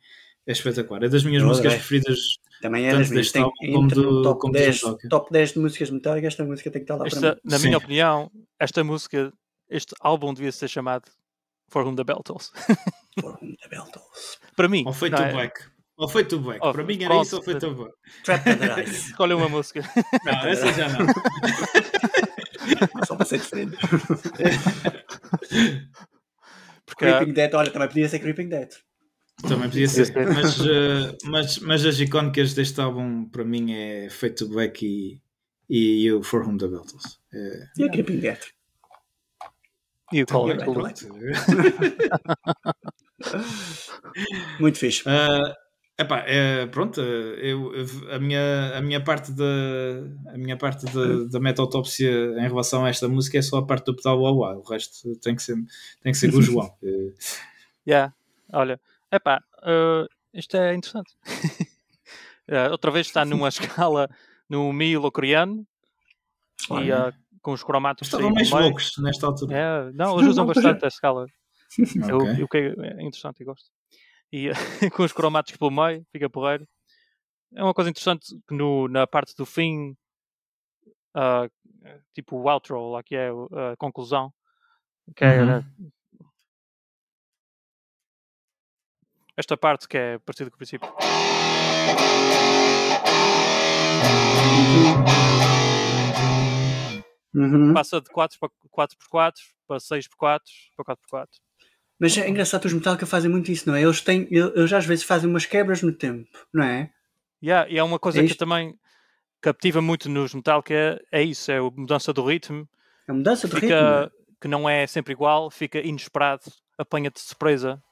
é espetacular, é das minhas músicas adorei. preferidas, Também é das minhas. Tem, como do- top, como do 10, Metallica. top 10 de músicas metálicas, esta música tem que estar lá para Esta, mim. na Sim. minha opinião, esta música, este álbum devia ser chamado For Whom the Bell Tolls. For whom the bell tolls. Para mim. ou feito não é? Black, ou o Black, Oh, para mim era pronto. isso ou Trap Under Ice. Escolha uma música. não, essa já não, Só para ser diferente. Porque há- Creeping Dead, olha, também podia ser Creeping Dead. também podia ser, mas, eh, mas, mas as icónicas deste álbum para mim é feito o Black e, e o For Whom the Bell Tolls. É, E a Creeping Dead. e o Call You're It. Muito fixe. Ah, epá, é, pronto, eu, eu- a, minha, a minha parte da a minha parte da, da meta-autópsia em relação a esta música é só a parte do pedal uau uau, o resto tem que ser, tem que ser com o João. Eh, Yeah. Olha, epá, uh, isto é interessante. Uh, outra vez está numa escala no mi coreano e uh, com os cromáticos Estavam mais loucos nesta altura. É, não, eles usam bastante a escala. Eu, Ok. o que é interessante e gosto. E com os cromáticos pelo meio, fica porreiro. É uma coisa interessante que no, na parte do fim, ah, tipo o outro, lá que é a conclusão, que é Uhum. esta parte que é parecida com o princípio. Uhum. Passa de 4 para 4x4 para 6x4 para 4x4. Mas é engraçado, os Metallica fazem muito isso, não é? Eles têm, eles às vezes fazem umas quebras no tempo, não é? Yeah, e é uma coisa É que também captiva muito nos Metallica, é, é isso, é a mudança do ritmo, A mudança de ritmo. fica, que não é sempre igual, fica inesperado, apanha-te de surpresa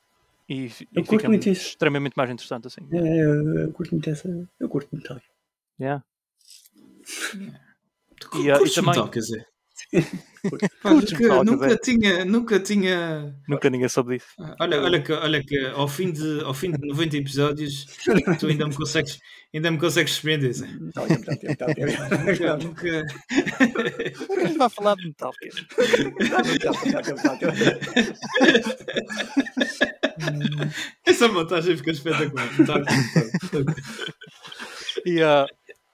e, Eu e curto fica muito isso. extremamente mais interessante assim. É, eu, eu curto muito essa. Eu curto Metallica. Yeah. Tu E, e também- Metallica, Zé? Pá, Curtes nunca, tinha, nunca tinha. Nunca ninguém soube disso. Olha, olha que, olha que ao fim de, ao fim de 90 episódios, tu ainda me consegues, ainda me consegues surpreender. Metallica, Metallica, Nunca, Quem vai falar de Metallica? essa montagem fica espetacular. Tá, E, ah,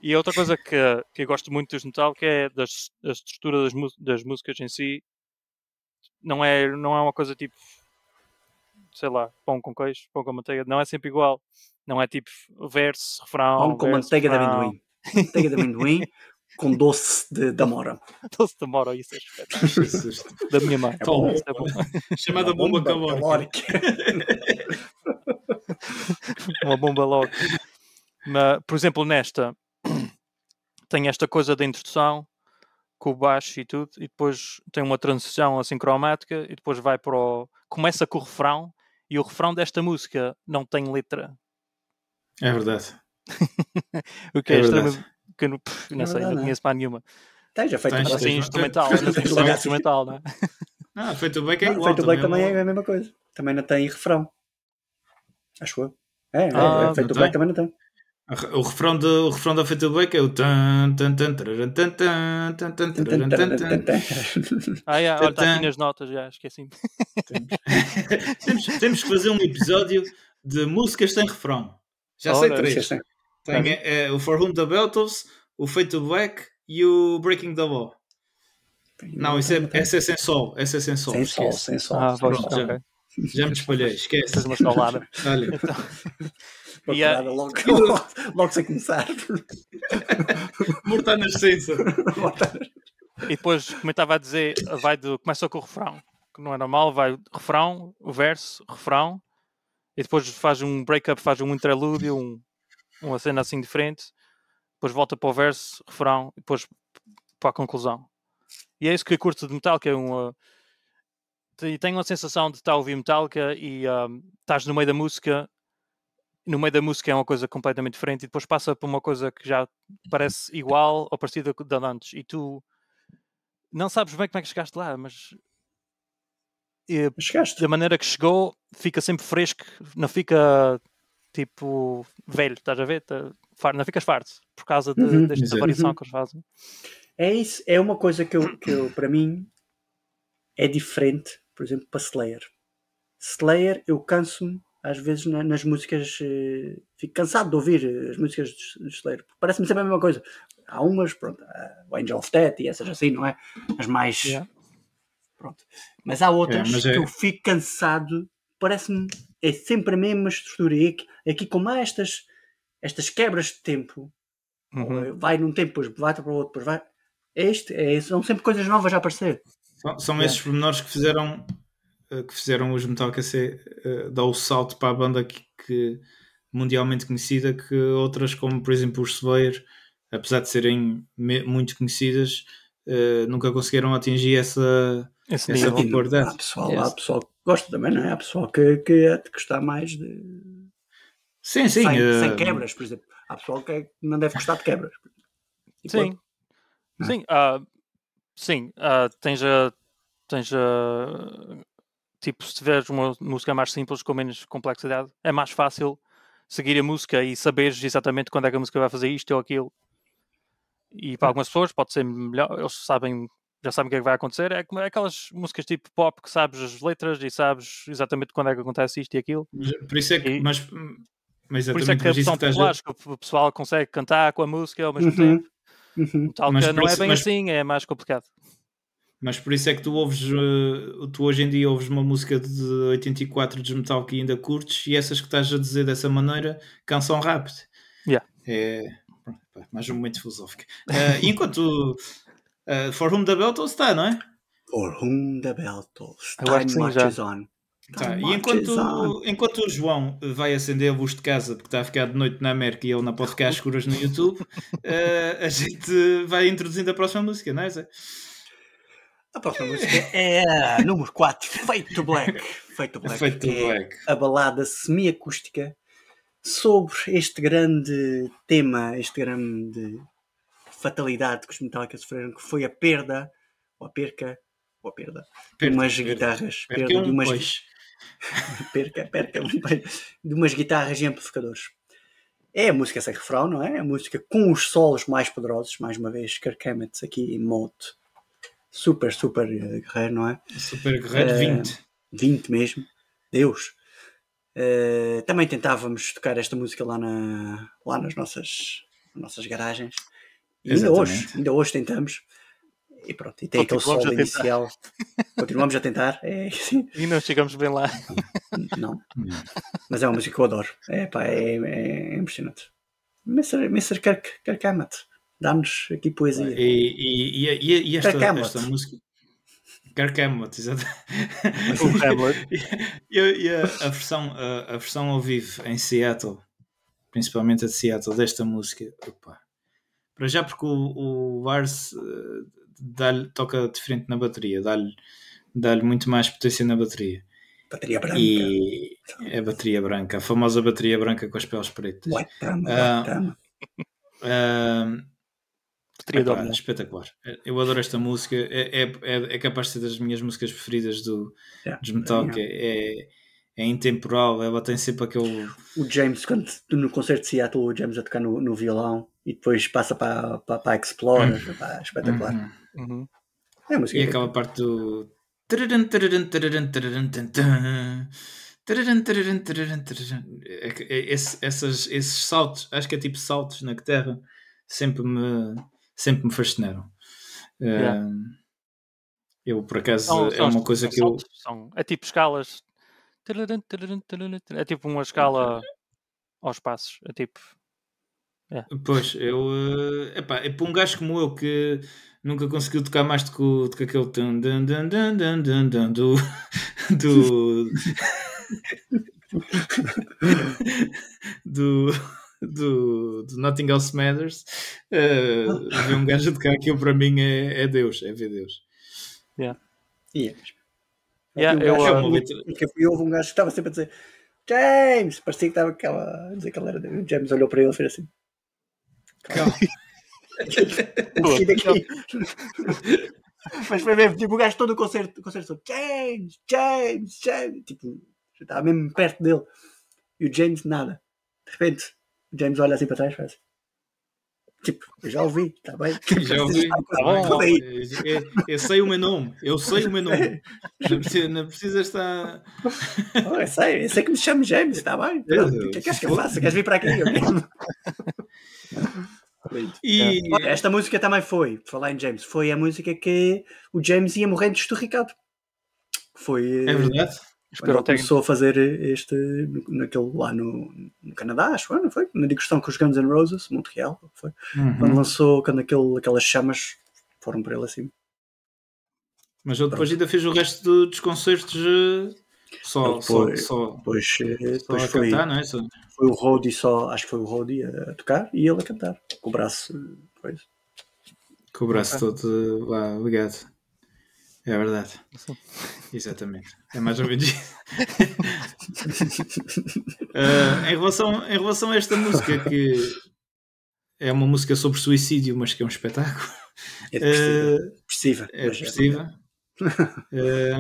e outra coisa que, que eu gosto muito dos Metallica é das, da estrutura das, das músicas em si. Não é, não é uma coisa tipo, sei lá, pão com queijo, pão com manteiga. Não é sempre igual. Não é tipo verso, refrão. Pão com verso, manteiga de refrão. amendoim. Manteiga de amendoim com doce de, de amora. Doce de amora, isso é espetáculo. Da minha mãe. É bom. É bom. Chamada bomba calórica. uma bomba logo. Mas, por exemplo, nesta tem esta coisa da introdução com o baixo e tudo, e depois tem uma transição assim cromática, e depois vai para o. começa com o refrão, e o refrão desta música não tem letra. É verdade. O que É é, extremamente. Que eu não, pff, não É sei, verdade, não não é? conheço mais nenhuma. Tem, já feito Tens, Black. Assim, instrumental, não Black. instrumental, não é? Ah, feito bem que é Não, igual. feito Black também também é a mesma coisa. Também não tem refrão. Acho eu. É, é, Ah, é, feito não Black tem? também não tem. O refrão, de, o refrão da Feita Black é o tan tan tan tararam, tan tan tan tan tararam, tan tan. Ah, yeah, olha, está aqui nas notas, já esqueci. temos, temos que fazer um episódio de músicas sem refrão. Já sei três. Tem é, é, o For Whom the Bell Tolls, o Feito Black e o Breaking the Law. Não, isso é, essa é sem sol. Essa é sem sol. Sem sol, sem sol. Ah, sol. já. Já me espalhei, esquece. Uma. Olha, Uma E a- parada logo, logo, logo sem começar. mortar na essência. E depois, como eu estava a dizer, vai do, começa com o refrão, que não é normal, vai refrão, o verso, refrão, e depois faz um break-up, faz um interlúdio, um, uma cena assim diferente, depois volta para o verso, refrão, e depois para a conclusão. E é isso que eu curto de Metallica, é uma... te- Tenho uma sensação de estar a ouvir Metallica e ahm, estás no meio da música, no meio da música é uma coisa completamente diferente e depois passa por uma coisa que já parece igual ou parecida com da antes e tu não sabes bem como é que chegaste lá, mas eh, Chegaste. da maneira que chegou, fica sempre fresco, não fica tipo velho, estás a ver? Tá- Não ficas farto por causa de- Uhum, desta exato. variação Uhum. que eles fazem. É isso, é uma coisa que eu, que eu, para mim, é diferente, por exemplo, para Slayer. Slayer, eu canso-me, às vezes, na- nas músicas, eh, fico cansado de ouvir eh, as músicas de, de parece-me sempre a mesma coisa. Há umas, pronto, o Angel of Death e essas assim, não é? As mais. Yeah. Pronto. Mas há outras mas que é- eu fico cansado, parece-me, é sempre a mesma estrutura. E aqui, aqui como há estas, estas quebras de tempo, Uhum. vai num tempo, depois vai para o outro, depois vai. É isto, é, são sempre coisas novas a aparecer. São, são É. esses pormenores que fizeram que fizeram os Metallica ser, eh, dar o salto para a banda que, que mundialmente conhecida que outras como por exemplo os Slayer apesar de serem me- muito conhecidas eh, nunca conseguiram atingir essa Esse Essa é popularidade. Há pessoal, Yes. há pessoal que gosta também, não é? Há pessoal que, que, que está mais de. sim, sim sem, eh, sem quebras, por exemplo. Há pessoal que é- não deve gostar de quebras. E Sim. é? Sim, ah, sim ah, tens a. Tens a. Tipo, se tiveres uma música mais simples, com menos complexidade, é mais fácil seguir a música e saberes exatamente quando é que a música vai fazer isto ou aquilo. E para É. algumas pessoas pode ser melhor, eles sabem já sabem o que é que vai acontecer. É como aquelas músicas tipo pop que sabes as letras e sabes exatamente quando é que acontece isto e aquilo. Mas, por isso é que. E- Mas, mas Por isso é que a isso versão que estás a- popular, que o pessoal consegue cantar com a música ao mesmo Uhum. tempo. Uhum. Tal Mas não é bem mas- assim, é mais complicado. Mas por isso é que tu ouves, eh, tu hoje em dia ouves uma música de 84 de metal que ainda curtes e essas que estás a dizer dessa maneira cansam rápido. Yeah. É mais um momento filosófico. E enquanto eh, For Whom the Bell Tolls está, não é? For whom the bell tolls, Eu acho time sim, marches já. on. Tá, E enquanto, on. enquanto o João vai acender a luz de casa porque está a ficar de noite na América e eu na pode ficar às escuras no YouTube, eh, a gente vai introduzindo a próxima música, não é? Zé? A próxima música é a número 4, Fate to Black. Fate to Black. Feito é Black. a balada semiacústica sobre este grande tema, este grande fatalidade que os Metallica sofreram, que foi a perda, ou a perca, ou a perda, de umas guitarras. Perda de um umas, peixe. perca, perca, um de umas guitarras e amplificadores. É a música sem refrão, não é? É a música com os solos mais poderosos, mais uma vez, Kirk Hammett aqui em mode super, super eh, guerreiro, não é? Super Guerreiro Eh, 20. 20 mesmo, Deus. Eh, também tentávamos tocar esta música lá, na, lá nas nossas, nossas garagens. E ainda hoje, ainda hoje tentamos. E pronto, e tem aquele Continuamos solo a tentar. inicial. Continuamos a tentar. É, sim, E não chegamos bem lá. não. Mas é uma música que eu adoro. É, pá, é, é impressionante. Mr. Mr. Kirk, Kirk Hammett, dá-nos aqui poesia. E, e, e, e- esta, esta música. Kirk Hammett, exato. O Hamlet. e, e a, a versão, a, a versão ao vivo em Seattle, principalmente a de Seattle, desta música, opa. para já porque o, o Lars eh, toca diferente na bateria, dá-lhe dá muito mais potência na bateria. Bateria branca. E é a bateria branca, a famosa bateria branca com as peles pretas. White Drum, Ah, White Drum. Ah, Epá, espetacular. Eu adoro esta música. É, é, é, é capaz de ser das minhas músicas preferidas do, Yeah, dos Metallica. É, é intemporal. Ela tem sempre aquele. o James, quando no concerto de Seattle, o James a tocar no, no violão e depois passa para, para, para a Explorer, pá, espetacular. Uhum. Uhum. É a música. E aquela parte do. É é- esse- essas, esses saltos, acho que é tipo saltos na guitarra, sempre me, sempre me fascinaram. Yeah. Ah, eu, por acaso, São- é são- uma coisa são que eu. são- é tipo escalas. É tipo uma escala aos passos. É tipo. Pois, eu. eh, epá, é para um gajo como eu que nunca conseguiu tocar mais do que, o- do que aquele. dun, dun, dun, dun, dun, dun, dun, do. do. do. Do, do Nothing Else Matters, ver um gajo a tocar aquilo para mim é, é Deus, é ver Deus. E é mesmo. Yeah, um eu, gajo, ah, eu fui, houve um gajo que estava sempre a dizer James! Parecia que estava aquela, a dizer que ele era. O James olhou para ele e fez assim. Calma. Mas foi mesmo, tipo, o gajo todo o concerto, o concerto todo, James, James, James. Tipo, já estava mesmo perto dele. E o James, nada. De repente, o James olha assim para trás e faz. Tipo, eu já ouvi, está bem? Já ouvi. Tá bom. Tudo aí. Eu, eu sei o meu nome, eu sei o meu nome. Não precisa, não precisa estar. Oh, eu sei, eu sei que me chamo James, está bem? O que é que queres que eu faça? Queres vir para aqui? E, Olha, esta música também foi, por falar em James, foi a música que o James ia morrendo esturricado. Foi É eh, quando ele começou a fazer este naquele lá no, no Canadá, acho, foi, não foi? Na digressão com os Guns N' Roses, Montreal, foi. Quando Uhum. lançou, quando aquele, aquelas chamas foram para ele assim. Mas ele depois ainda fez o resto do- dos concertos eh, só, só, só, Depois, eh, só depois a foi, cantar, é? Só- foi o Rody só, acho que foi o Rody a, tocar e ele a cantar, com o braço, eh, coisa. Com o braço Ok. todo lá ligado. É verdade. Sim. Exatamente. É mais ou menos isso. Eh, em, relação, em relação a esta música, que é uma música sobre suicídio, mas que é um espetáculo, É depressiva. é mas depressiva. Eh,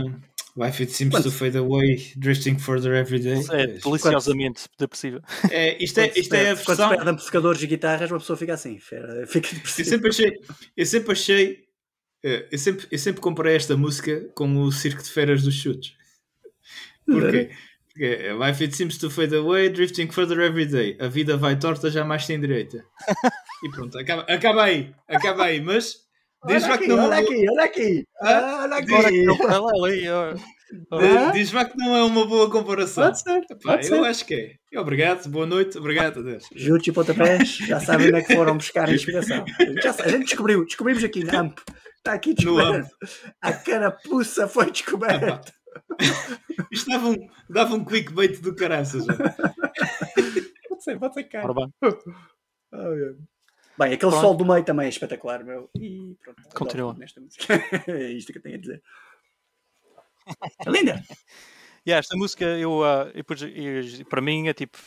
Life It Seems Quando- to Fade Away, Drifting Further Every Day. É deliciosamente depressiva. É, isto, é, Quando se isto é a perde- Quando se versão. perde amplificadores e guitarras, uma pessoa fica assim, fica Eu depressiva. sempre achei, eu sempre achei eu sempre, eu sempre comparei esta música com o Circo de Feras dos Chutes. Porquê? Porque é, Life it seems to fade away, drifting further every day. A vida vai torta, jamais tem direita. E pronto, acaba, acaba aí, acaba aí, mas diz Olha aqui, que não olha é aqui, olha aqui. Ah, Olha aqui. Agora que eu- ela ali, ó. di- diz lá que não é uma boa comparação. Pode ser, Pá, pode eu ser. acho que é. Obrigado, boa noite, obrigado, adeus. Jutes e pontapés, já sabem onde é que foram buscar a inspiração. Já a gente descobriu, descobrimos aqui na AMP. Está aqui descoberto. A carapuça foi descoberta. Isto dava um, dava um clickbait do caraças. já. Pode ser, pode ser cara. Ora bem. Bem, aquele Pronto. sol do meio também é espetacular, meu. E pronto. Continua. Nesta música. é isto que eu tenho a dizer. É linda. Yeah, esta música, eu, ah, e e- para mim, é tipo.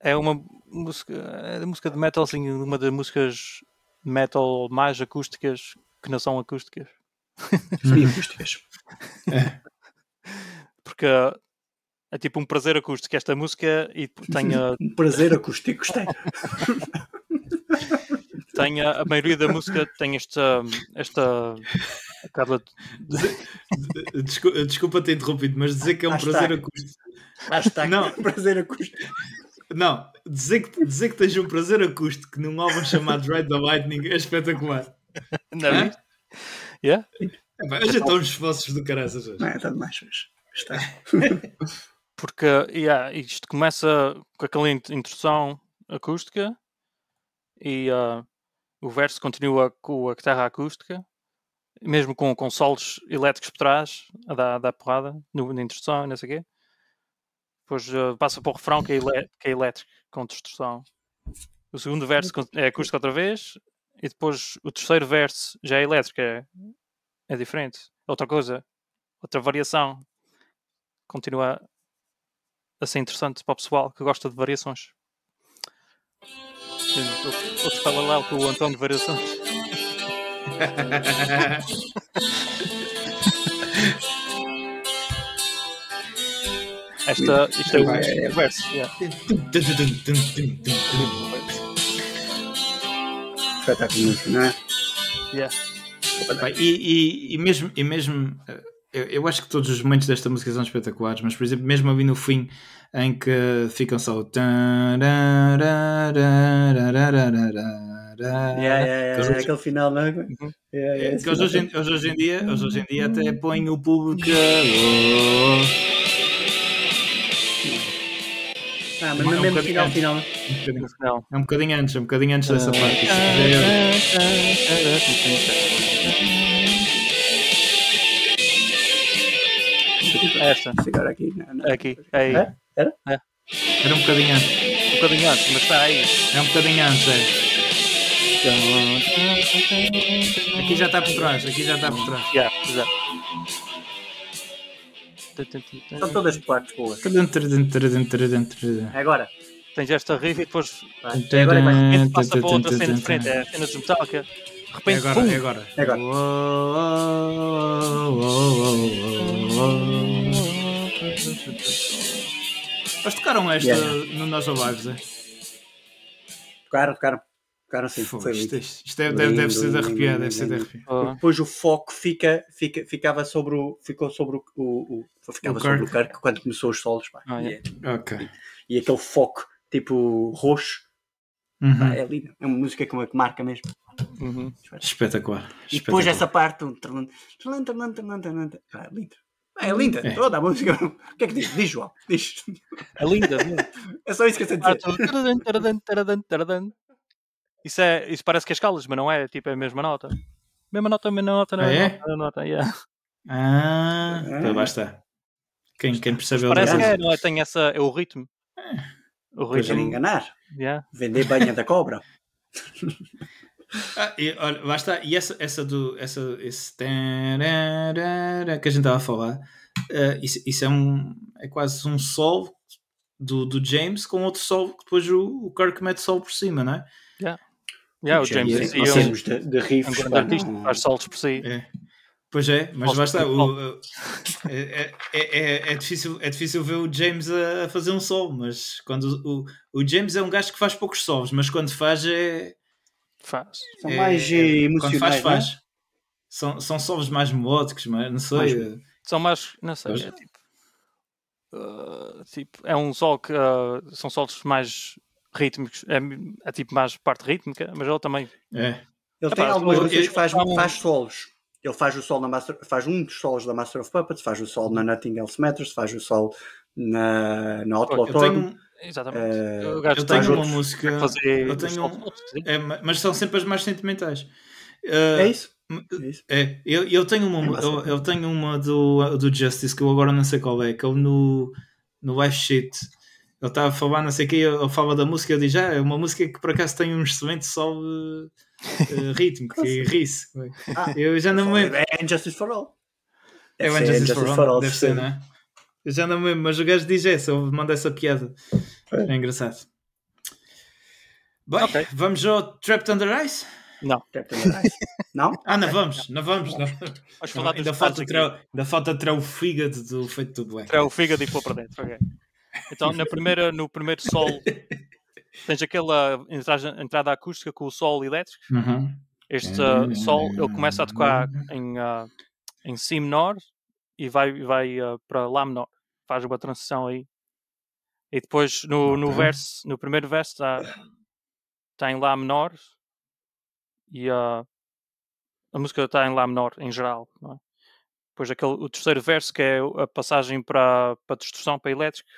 É uma música, é a música de metal, assim, uma das músicas metal mais acústicas que não são acústicas. Semi-acústicas. Porque é tipo um prazer acústico esta música e tem, a, Um prazer acústico, gostei. tem a, a maioria da música tem esta. esta acaba de- Desculpa, desculpa ter interrompido, mas dizer que é um Hashtag. prazer acústico. Hashtag Não. prazer acústico. Não, dizer que, dizer que tens um prazer acústico num álbum chamado Ride the Lightning é espetacular. Não, Hã? yeah? É, pá, hoje estão os esforços do caraças. hoje. Não é, está demais hoje. Está. Porque yeah, isto começa com aquela int- introdução acústica e ah, o verso continua com a guitarra acústica, mesmo com, solos elétricos por trás, a dar, a dar porrada no- na introdução e não sei o quê. Depois ah, passa para o refrão que é, elé- que é elétrico, com distorção. O segundo verso é acústico outra vez e depois o terceiro verso já é elétrico, é, é diferente. Outra coisa, outra variação. Continua a ser interessante para o pessoal que gosta de variações. Outro paralelo com o António de Variações. Esta, isto é o, É, é. verso. yeah. Espetáculo, não é? Yeah. E, e- e mesmo, e mesmo eh, eu, eu acho que todos os momentos desta música são espetaculares, mas por exemplo, mesmo ali no fim em que ficam só o Yeah, yeah, yeah, aquele final, não é? Yeah, yeah, É, que hoje, hoje, final. em, hoje, hoje em dia, hoje, hoje em dia até põe o público Ah, mas É um mesmo final, final. final. é um bocadinho antes, é um bocadinho antes dessa parte. Já é- É esta. Agora aqui. Não, não. É aqui. É aí. É? Era? Era um bocadinho antes. Um bocadinho antes, mas está aí. É um bocadinho antes, é. Aqui já está por trás, aqui já está por trás. Yeah, exato. São todas partes boas. Agora. Tens esta riff e depois vai. Agora é vai. de repente passa para outra cena diferente. É a cena de Metallica. De É repente, agora, pum, é agora. É agora. Mas tocaram esta Yeah. no Nós Lives, é? Tocaram, tocaram. Tocaram sim. Fogo, Foi Isto, lindo. isto deve, deve, deve ser de Lindo, arrepiar, lindo, deve ser de lindo. arrepiar. Oh, Depois o foco fica, fica, ficava sobre o. Ficou sobre o. o, o ficava O sobre Kirk. o Kirk quando começou os solos. Pá. Ah, e, yeah. é- Ok. e aquele foco tipo roxo. Uhum. pá, é lindo. É uma música que, que marca mesmo. uhum. Espetacular. E depois espetacular. essa parte. Um. Ah, é linda. É linda. É. Toda a música. O que é que diz? Diz, João. Diz. É linda. linda. É só isso que eu sei Ah, dizer. Isso, é, isso parece que é escalas, mas não é. Tipo, é a mesma nota. Mesma nota, mesma nota, mesma Ah, é? nota, mesma nota. Yeah. Ah, Ah. tá, basta. Quem, quem percebe Parece que é, não é? Tem essa. É o ritmo. O Pois é ritmo. enganar. Yeah. Vender banha da cobra. Ah, e, olha, lá está. E essa, essa do. Essa, esse que a gente estava a falar, ah, isso, isso é um. É quase um sol do, do James com outro sol que depois o, o Kirk mete sol por cima, não é? Yeah, o Já James é um, termos de, de é um riffs. grande artista. não- Faz solos por si. É. Pois é, mas Posso dizer O, o- é, é, é, é difícil, é difícil ver o James a, a fazer um sol, mas quando o, o James é um gajo que faz poucos solos, mas quando faz é. Faz. São é- mais é- eh, Quando faz, emocionais. é? faz. são, são solos mais melódicos, mas não sei. Mais- eh, São mais, não sei, Mas- é tipo, uh, tipo, é um sol que uh, são solos mais rítmicos, é, é tipo mais parte rítmica, mas ele também É. Ele Epá, tem algumas músicas que faz, faz solos. Ele faz o sol na Master, faz um dos solos da Master of Puppets, faz o sol na Nothing Else Matters, faz o sol na, na Outlaw tenho, exatamente. Gajo eu tenho uma outros- música. fazer eu tenho um- é, ma- mas são sempre as mais sentimentais. Eh, É isso? É isso. É, eu, eu tenho uma, É eu, eu tenho uma do, do Justice que eu agora não sei qual é, que ele no, no live sheet ele estava a falar, não sei o que, ele fala da música, eu disse, ah, é uma música que por acaso tem um excelente sol eh, rítmico, que ri-se. Ah, Eu já não me lembro. É Injustice for All. É o ser Injustice for All, deve ser, sim. não é? Eu já não me lembro, mas o gajo diz essa, ele manda essa piada. É engraçado. Bem, Ok. vamos ao Trapped Under Ice? Captain America. Não? Ah, não vamos, não vamos. Não. Vamos Não, ainda, falta tirar, ainda falta tirar o fígado do feito do Black. Tirar o fígado e pôr para dentro. ok. Então, na primeira, no primeiro sol, tens aquela entrada, entrada acústica com o sol elétrico. Uhum. Este uh, sol, ele começa a tocar em, uh, em Si menor e vai, vai uh, para Lá menor. Faz uma transição aí. E depois, no, no verso, no primeiro verso, está tá em Lá menor e uh, a música está em Lá menor, em geral. É? Depois aquele, o terceiro verso, que é a passagem para, para distorção, para elétrico,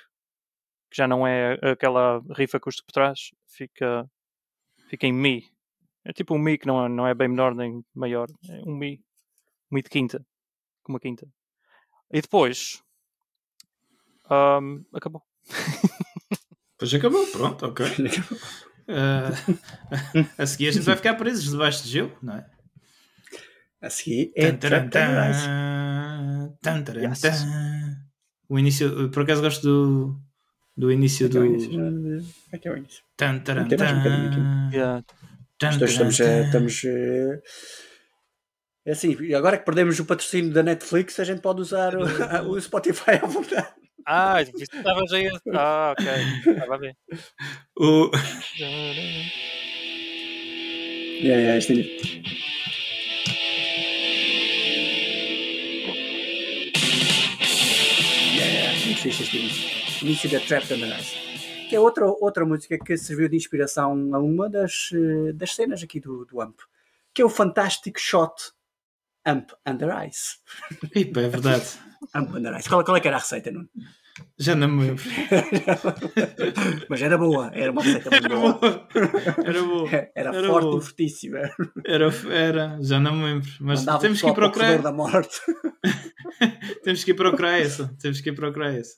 que já não é aquela riff acústica por trás, fica, fica em Mi. É tipo um Mi que não é, não é bem menor nem maior. É um Mi. Um Mi de quinta. Com uma quinta. E depois. ahm, acabou. Pois acabou, pronto, ok. Ah, a seguir a gente vai ficar presos debaixo de gelo, não é? A seguir é. Tan, Yes. O início, por acaso gosto do, do início Aqui é o do. início. Aqui é o início. Tan, taran, um tan. Yeah. Tan, Estamos, estamos, tan. estamos eh, é assim, e agora que perdemos o patrocínio da Netflix, a gente pode usar o, o Spotify à vontade. Ah, estavas aí. Ah, ok. Estava a ver. O- Yeah, yeah, este início. Yeah, yeah, fixe este início. Da Trapped Under Ice. Que é outra, outra música que serviu de inspiração a uma das, eh, das cenas aqui do, do AMP. Que é o Fantastic Shot AMP Under Ice. Epa, é verdade. AMP Under Ice. Qual, qual é que era a receita, Nuno? Já não me lembro. Mas era boa, era uma receita muito boa. boa. Era boa. Era, Era forte boa. e fortíssima. Era, era, já não me lembro. Mas Mandava temos que ir procurar. da morte. Temos que ir procurar essa. Temos que ir procurar essa.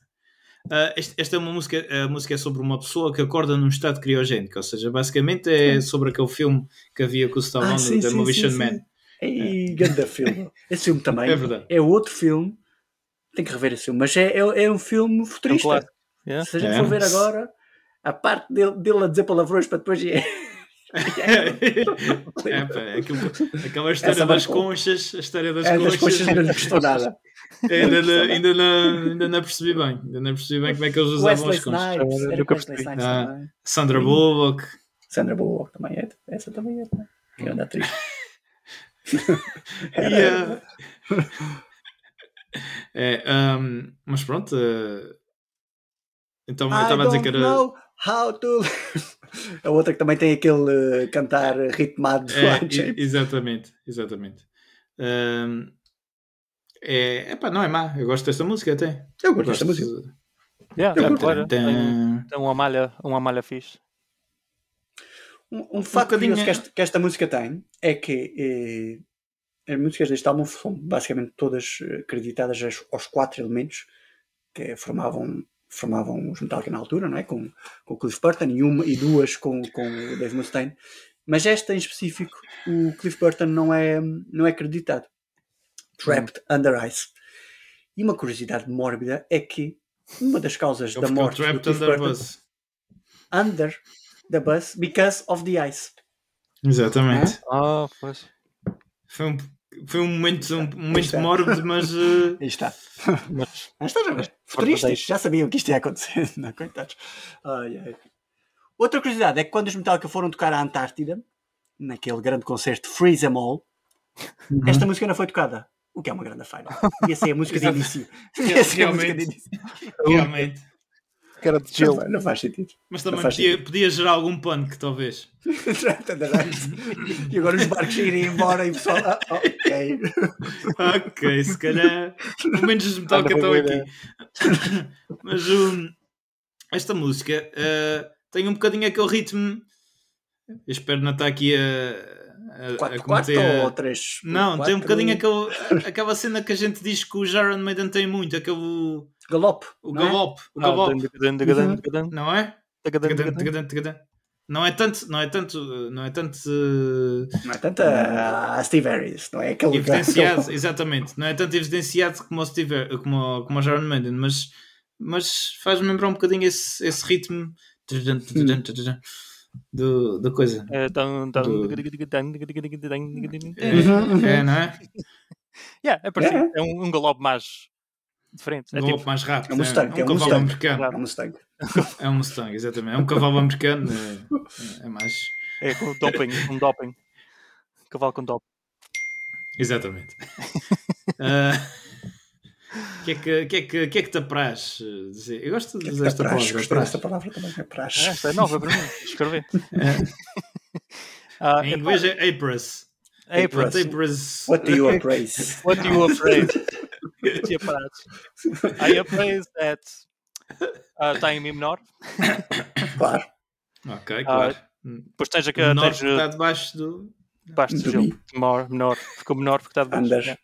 Ah, este- esta é uma música, a música é sobre uma pessoa que acorda num estado criogénico, ou seja, basicamente é sobre aquele filme que havia com o Stallone, Ah, sim, The Demolition Man. sim. Ei, ganda filme. Esse filme também É verdade. é outro filme. Tem que rever esse filme, mas é, é, é um filme futurista. clássico. Yeah. Se a gente É. for ver agora, a parte dele, dele a dizer palavrões para depois. é, pá, aquilo- aquela história Essa das conchas, a história das É, das conchas, coxas não custou nada. ainda, não, ainda, não, ainda não percebi bem. Ainda não percebi bem como é que eles usavam Wesley as conchas. Snipes. Era nunca Wesley percebi. Snipes Ah. também. Sandra Bullock. Sandra Bullock também é. Essa também é. também. Grande atriz. E, ah, é, ahm, mas pronto. ah, então eu estava a dizer que era. know how to... A outra que também tem aquele eh, cantar ritmado do É, James. exatamente, exatamente. Ahm, é, epá, não é má, eu gosto desta música até. Eu gosto desta música. Yeah, Eu é curto. claro. Tem, tem uma malha, uma malha fixe. Um, um fato bocadinho- curioso que esta, que esta música tem é que eh, as músicas deste álbum são basicamente todas eh, acreditadas aos, aos quatro elementos que formavam, formavam os Metallica na altura, não é? com, com o Cliff Burton e, uma, e duas com, com o Dave Mustaine. Mas esta em específico, o Cliff Burton não é, não é acreditado. Trapped Under Ice. E uma curiosidade mórbida é que uma das causas ele da morte do trapped Cliff under Burton bus. under the bus because of the ice. Exatamente. Ah, pois. Foi um, foi um momento, um, momento mórbido, mas uh, Aí está. Mas Ah, estás a ver? Futuristas já sabiam que isto ia acontecer, não, coitados. Ai, ai. Outra curiosidade é que quando os Metallica foram tocar à Antártida, naquele grande concerto Freeze Them All, Uhum. Esta música não foi tocada. O que é uma grande falha. Ia ser a música de início. Ia ser a música de início. Realmente. Cara de Não, gelo. fa- não faz sentido. Mas também Não faz podia, podia gerar algum pânico, talvez. e agora os barcos irem embora e o pessoal. Ah, ok. ok, se calhar. Pelo menos não, estão aqui. Mas um, esta música eh, tem um bocadinho aquele ritmo. Eu espero não estar aqui a, a, a 4 cometer a- ou 3? Não, tem um bocadinho aquele, aquela cena que a gente diz que o Jaron Maiden tem muito, aquele Galope. o é? galope, o Ah, galope, não é? Não é tanto, não é tanto, não é tanto eh, Não é tanto a, a Steve Harris, não é aquele. evidenciado, exatamente, não é tanto evidenciado como o, Steve, como, como o Jaron Maiden, mas, mas faz-me lembrar um bocadinho esse, esse ritmo do, da coisa. É, dan, dan, Do-. É, não é? Yeah, é parecido. É. É um, um galope mais diferente. É Um tipo, golpe mais rápido. É um Mustang, é é um um cavalo Mustang. americano. É um Mustang. É um Mustang, exatamente. É um cavalo americano. É, é mais. é com doping, um doping. Cavalo com doping. Exatamente. Ah, O que, é que, que, é que, que é que te apraz eh, dizer? Eu gosto de dizer esta palavra. gostei apraz. desta palavra também. É praxe. Ah, Esta é nova para mim. Escrever. Ah, Em é inglês é Apras. apras. What do you appraise? What do you afraid? Te apraz. I appraise that ah, está em Mi menor. Claro. Ok, claro. Depois tens aqui menor tens, que está debaixo do. debaixo do do gelo. Menor, menor. Ficou menor porque está debaixo. Anders. Yeah.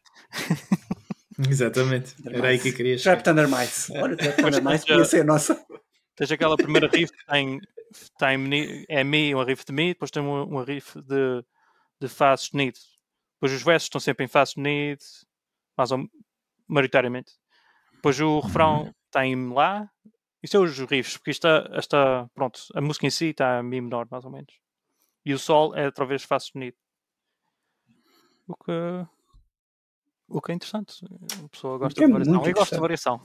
Exatamente. Era aí que eu queria chegar. Trap Thunder Mice. Olha, Trap Thunder Mice já- podia ser a nossa. Tens aquela primeira riff que tem, tem mi- é Mi, um riff de Mi, depois tem um, um riff de, de Fá sustenido. Depois os versos estão sempre em Fá sustenido, mais ou maioritariamente. Depois o refrão está em Lá. Isso é os riffs, porque isto está, está- pronto, a música em si está em Mi menor, mais ou menos. E o Sol é outra vez Fá sustenido. O que, o que é interessante. A pessoa gosta é de variação. Eu gosto de variação.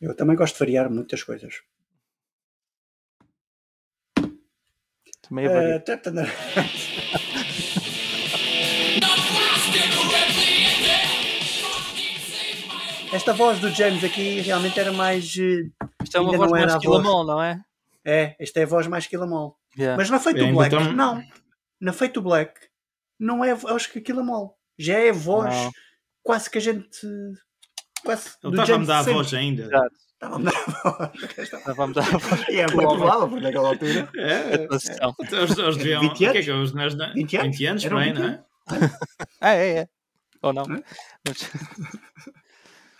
Eu também gosto de variar muitas coisas. Também é varia- Esta voz do James aqui realmente era mais. eh, Isto é uma voz mais a voz. quilamol, não é? É, esta é a voz mais Killamol. Yeah. Mas na Feito É, Black, então- não. Na Feito Black, não é. Acho que Killamol. Já é a voz Não. quase que a gente. Quase. Ele do estava a James me dar a voz ainda. Exato. Estava a me dar a voz. Então vamos dar a voz. E é muito provável, porque naquela altura. É, transição. Então, Os, os deviam, 20 o que é anos? que é? Os, nós, 20 anos? 20 anos, 20 não é? Ah, é, é. Ou não? É? Mas...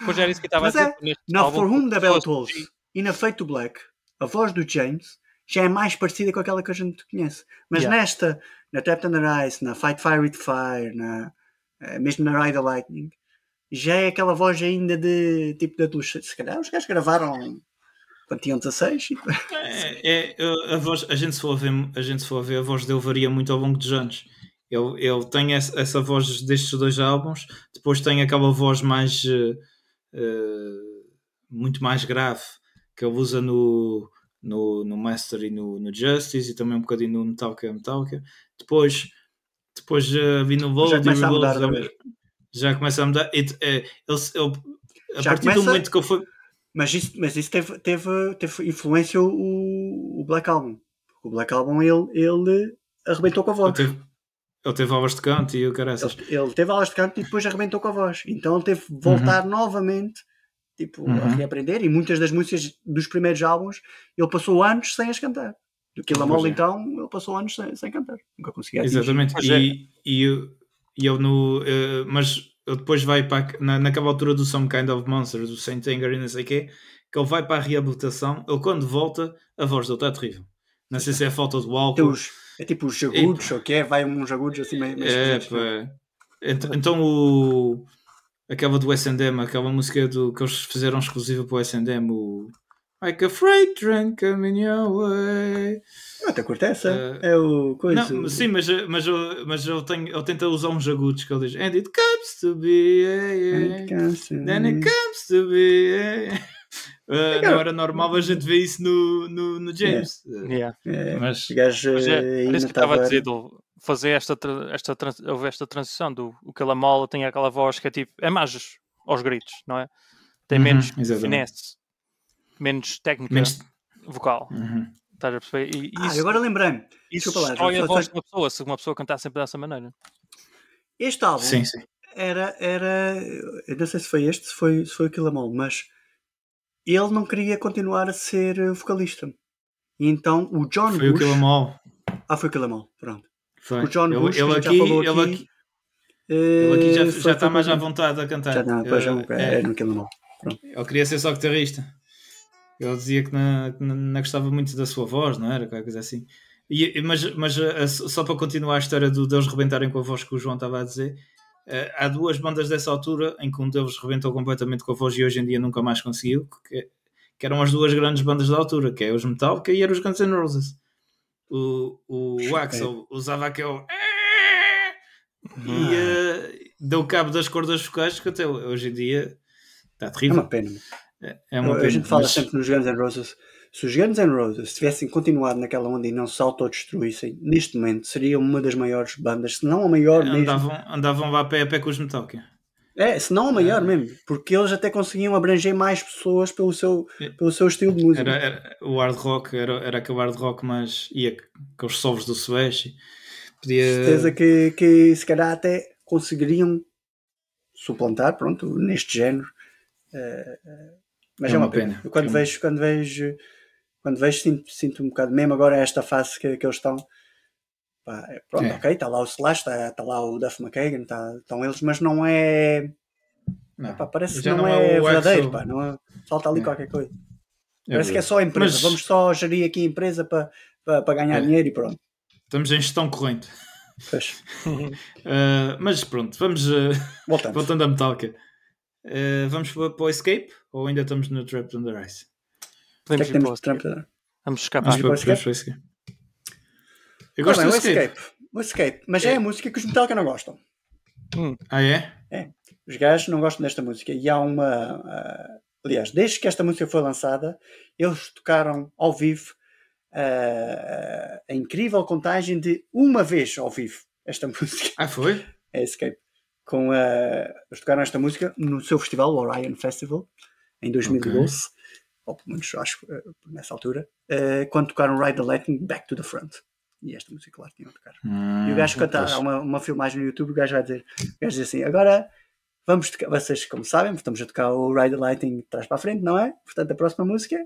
Pois era isso que estava a Mas é, dizer. neste Na álbum, For Whom the Bell Tolls e na Feito Black, a voz do James já é mais parecida com aquela que a gente conhece. Mas Yeah. nesta, na Tap Thunder Ice, na Fight Fire with Fire, na, eh, mesmo na Ride the Lightning, já é aquela voz ainda de tipo de adolescente. Se calhar os gajos gravaram quando tinham 16 e É, é, a, voz, a, gente se for a, ver, a gente se for a ver, a voz dele varia muito ao longo dos anos. Ele, ele tem essa, essa voz destes dois álbuns, depois tem aquela voz mais eh, muito mais grave que ele usa no, no, no Master e no, no Justice e também um bocadinho no Metallica Metallica. Depois, depois uh, vi no Load Já e Reload, já começa a mudar. It, é, ele, ele- a Já partir do começa- momento que eu fui. Mas isso, mas isso teve, teve, teve influência o, o Black Album. O Black Album ele, ele arrebentou com a voz. teve, ele teve aulas de canto e o caraças. Ele, ele teve aulas de canto e depois arrebentou com a voz. Então ele teve de voltar novamente tipo, a Uhum. reaprender. E muitas das músicas dos primeiros álbuns ele passou anos sem as cantar. Do Kill Em All, é. então, ele passou anos sem, sem cantar. Nunca conseguia atingir. Exatamente. É. E, e, eu- e eu no. eh, mas ele depois vai para. a- Na, naquela altura do Some Kind of Monsters, do Saint Anger e não sei o quê, que ele vai para a reabilitação. Ele quando volta, a voz dele está terrível. Não sei se é falta de Tem álcool. É tipo os jagudos, ou o que é? Vai uns jagudos assim meio, meio É, esquisitos, não é? pá. Ent- Então o. Aquela do S&M, aquela música do, que eles fizeram exclusiva para o S&M, o Like a freight train coming your way. Eu até curto essa. Eh, é o coisa. Não, sim, mas, mas, eu- mas ele, tem, ele tenta usar uns agudos que ele diz And it comes to be yeah, yeah. Then it comes to be yeah. Uh, não era normal a gente ver isso no, no, no James. Uh, Yeah. É, Mas o gajo Mas é, ainda isso que eu estava a dizer, fazer esta, esta, trans- houve esta transição do o Calamola tem aquela voz que é tipo, é mais aos gritos, não é? Tem Uhum, menos exatamente. finesse, menos técnica Menos- vocal. Uhum. Estás a perceber? E Ah, isso, agora lembrei-me. isso destrói a voz de uma pessoa, se uma pessoa cantar sempre dessa maneira. Este álbum Sim, sim. era, era. Eu não sei se foi este, se foi, se foi o Killamall, mas ele não queria continuar a ser eh, vocalista. E então o John Foi o Bush. Killamall. Ah, foi o Killamall, pronto. Foi. O John ele, Bush, ele a gente já aqui, falou ele aqui, aqui, ele aqui já, eh, já foi- está foi mais à vontade a cantar. Já não, depois já Eh, é, é, no Killamall. Ele queria ser só guitarrista. Ele dizia que não, não- gostava muito da sua voz, não era? Qualquer coisa assim. E- mas mas só para continuar a história do, deles rebentarem com a voz que o João estava a dizer, há duas bandas dessa altura em que um deles rebentou completamente com a voz e hoje em dia nunca mais conseguiu, que, que eram as duas grandes bandas da altura, que é os Metallica e eram os Guns N' Roses. O, o Axel usava aquele. E eh, deu cabo das cordas vocais que até hoje em dia está É terrível. uma pena. É uma a pena, gente fala mas- sempre nos Guns N' Roses. Se os Guns N' Roses tivessem continuado naquela onda e não se autodestruíssem, neste momento seria uma das maiores bandas, se não a maior mesmo. andavam, andavam lá a pé a pé com os Metallica. É, se não a maior mesmo, porque eles até conseguiam abranger mais pessoas pelo seu, É. pelo seu estilo de música. Era, era- o hard rock era, era aquele hard rock mais ia com os solos do Suécia. Podia. certeza que, que se calhar até conseguiriam suplantar, pronto, neste género. Eh, eh, mas É é uma uma pena. pena. Eu quando É uma- vejo, quando vejo, quando vejo sinto, sinto um bocado, mesmo agora esta fase que, que eles estão. pá, é, pronto, É. ok, está lá o Slash, está tá lá o Duff McKagan, tá, estão eles, mas não é. Não, parece que já não, é, o verdadeiro, pá, não é- falta ali É. qualquer coisa. É Parece que é só a empresa, Mas vamos só gerir aqui a empresa para para para ganhar É. dinheiro e pronto. Estamos em gestão corrente. Pois, Uh, mas pronto, vamos uh, voltando a Metallica. Uh, vamos para, para o Escape ou ainda estamos no Trapped Under Ice? O que é Podemos que ir temos para de o Trump? Vamos escapar. para Escape? para o Escape. Eu Ora gosto bem, do o Escape. O Escape, mas é. É. a música que os Metallica não gostam. Ah, é? Os gajos não gostam desta música. E há uma. ah, aliás, desde que esta música foi lançada, eles tocaram ao vivo ah, a incrível contagem de uma vez ao vivo esta música. Ah, foi? É Escape. Com, ah, eles tocaram esta música no seu festival, o Orion Festival, em 2012. Ou pelo menos acho ah, nessa altura. ah, quando tocaram Ride the Lightning Back to the Front. E esta música lá tinham a tocar. E o gajo canta, há uma, uma filmagem no YouTube, o gajo vai dizer, o gajo diz assim, agora vamos tocar, vocês como sabem, estamos a tocar o Ride the Lighting de trás para a frente, não é? Portanto, a próxima música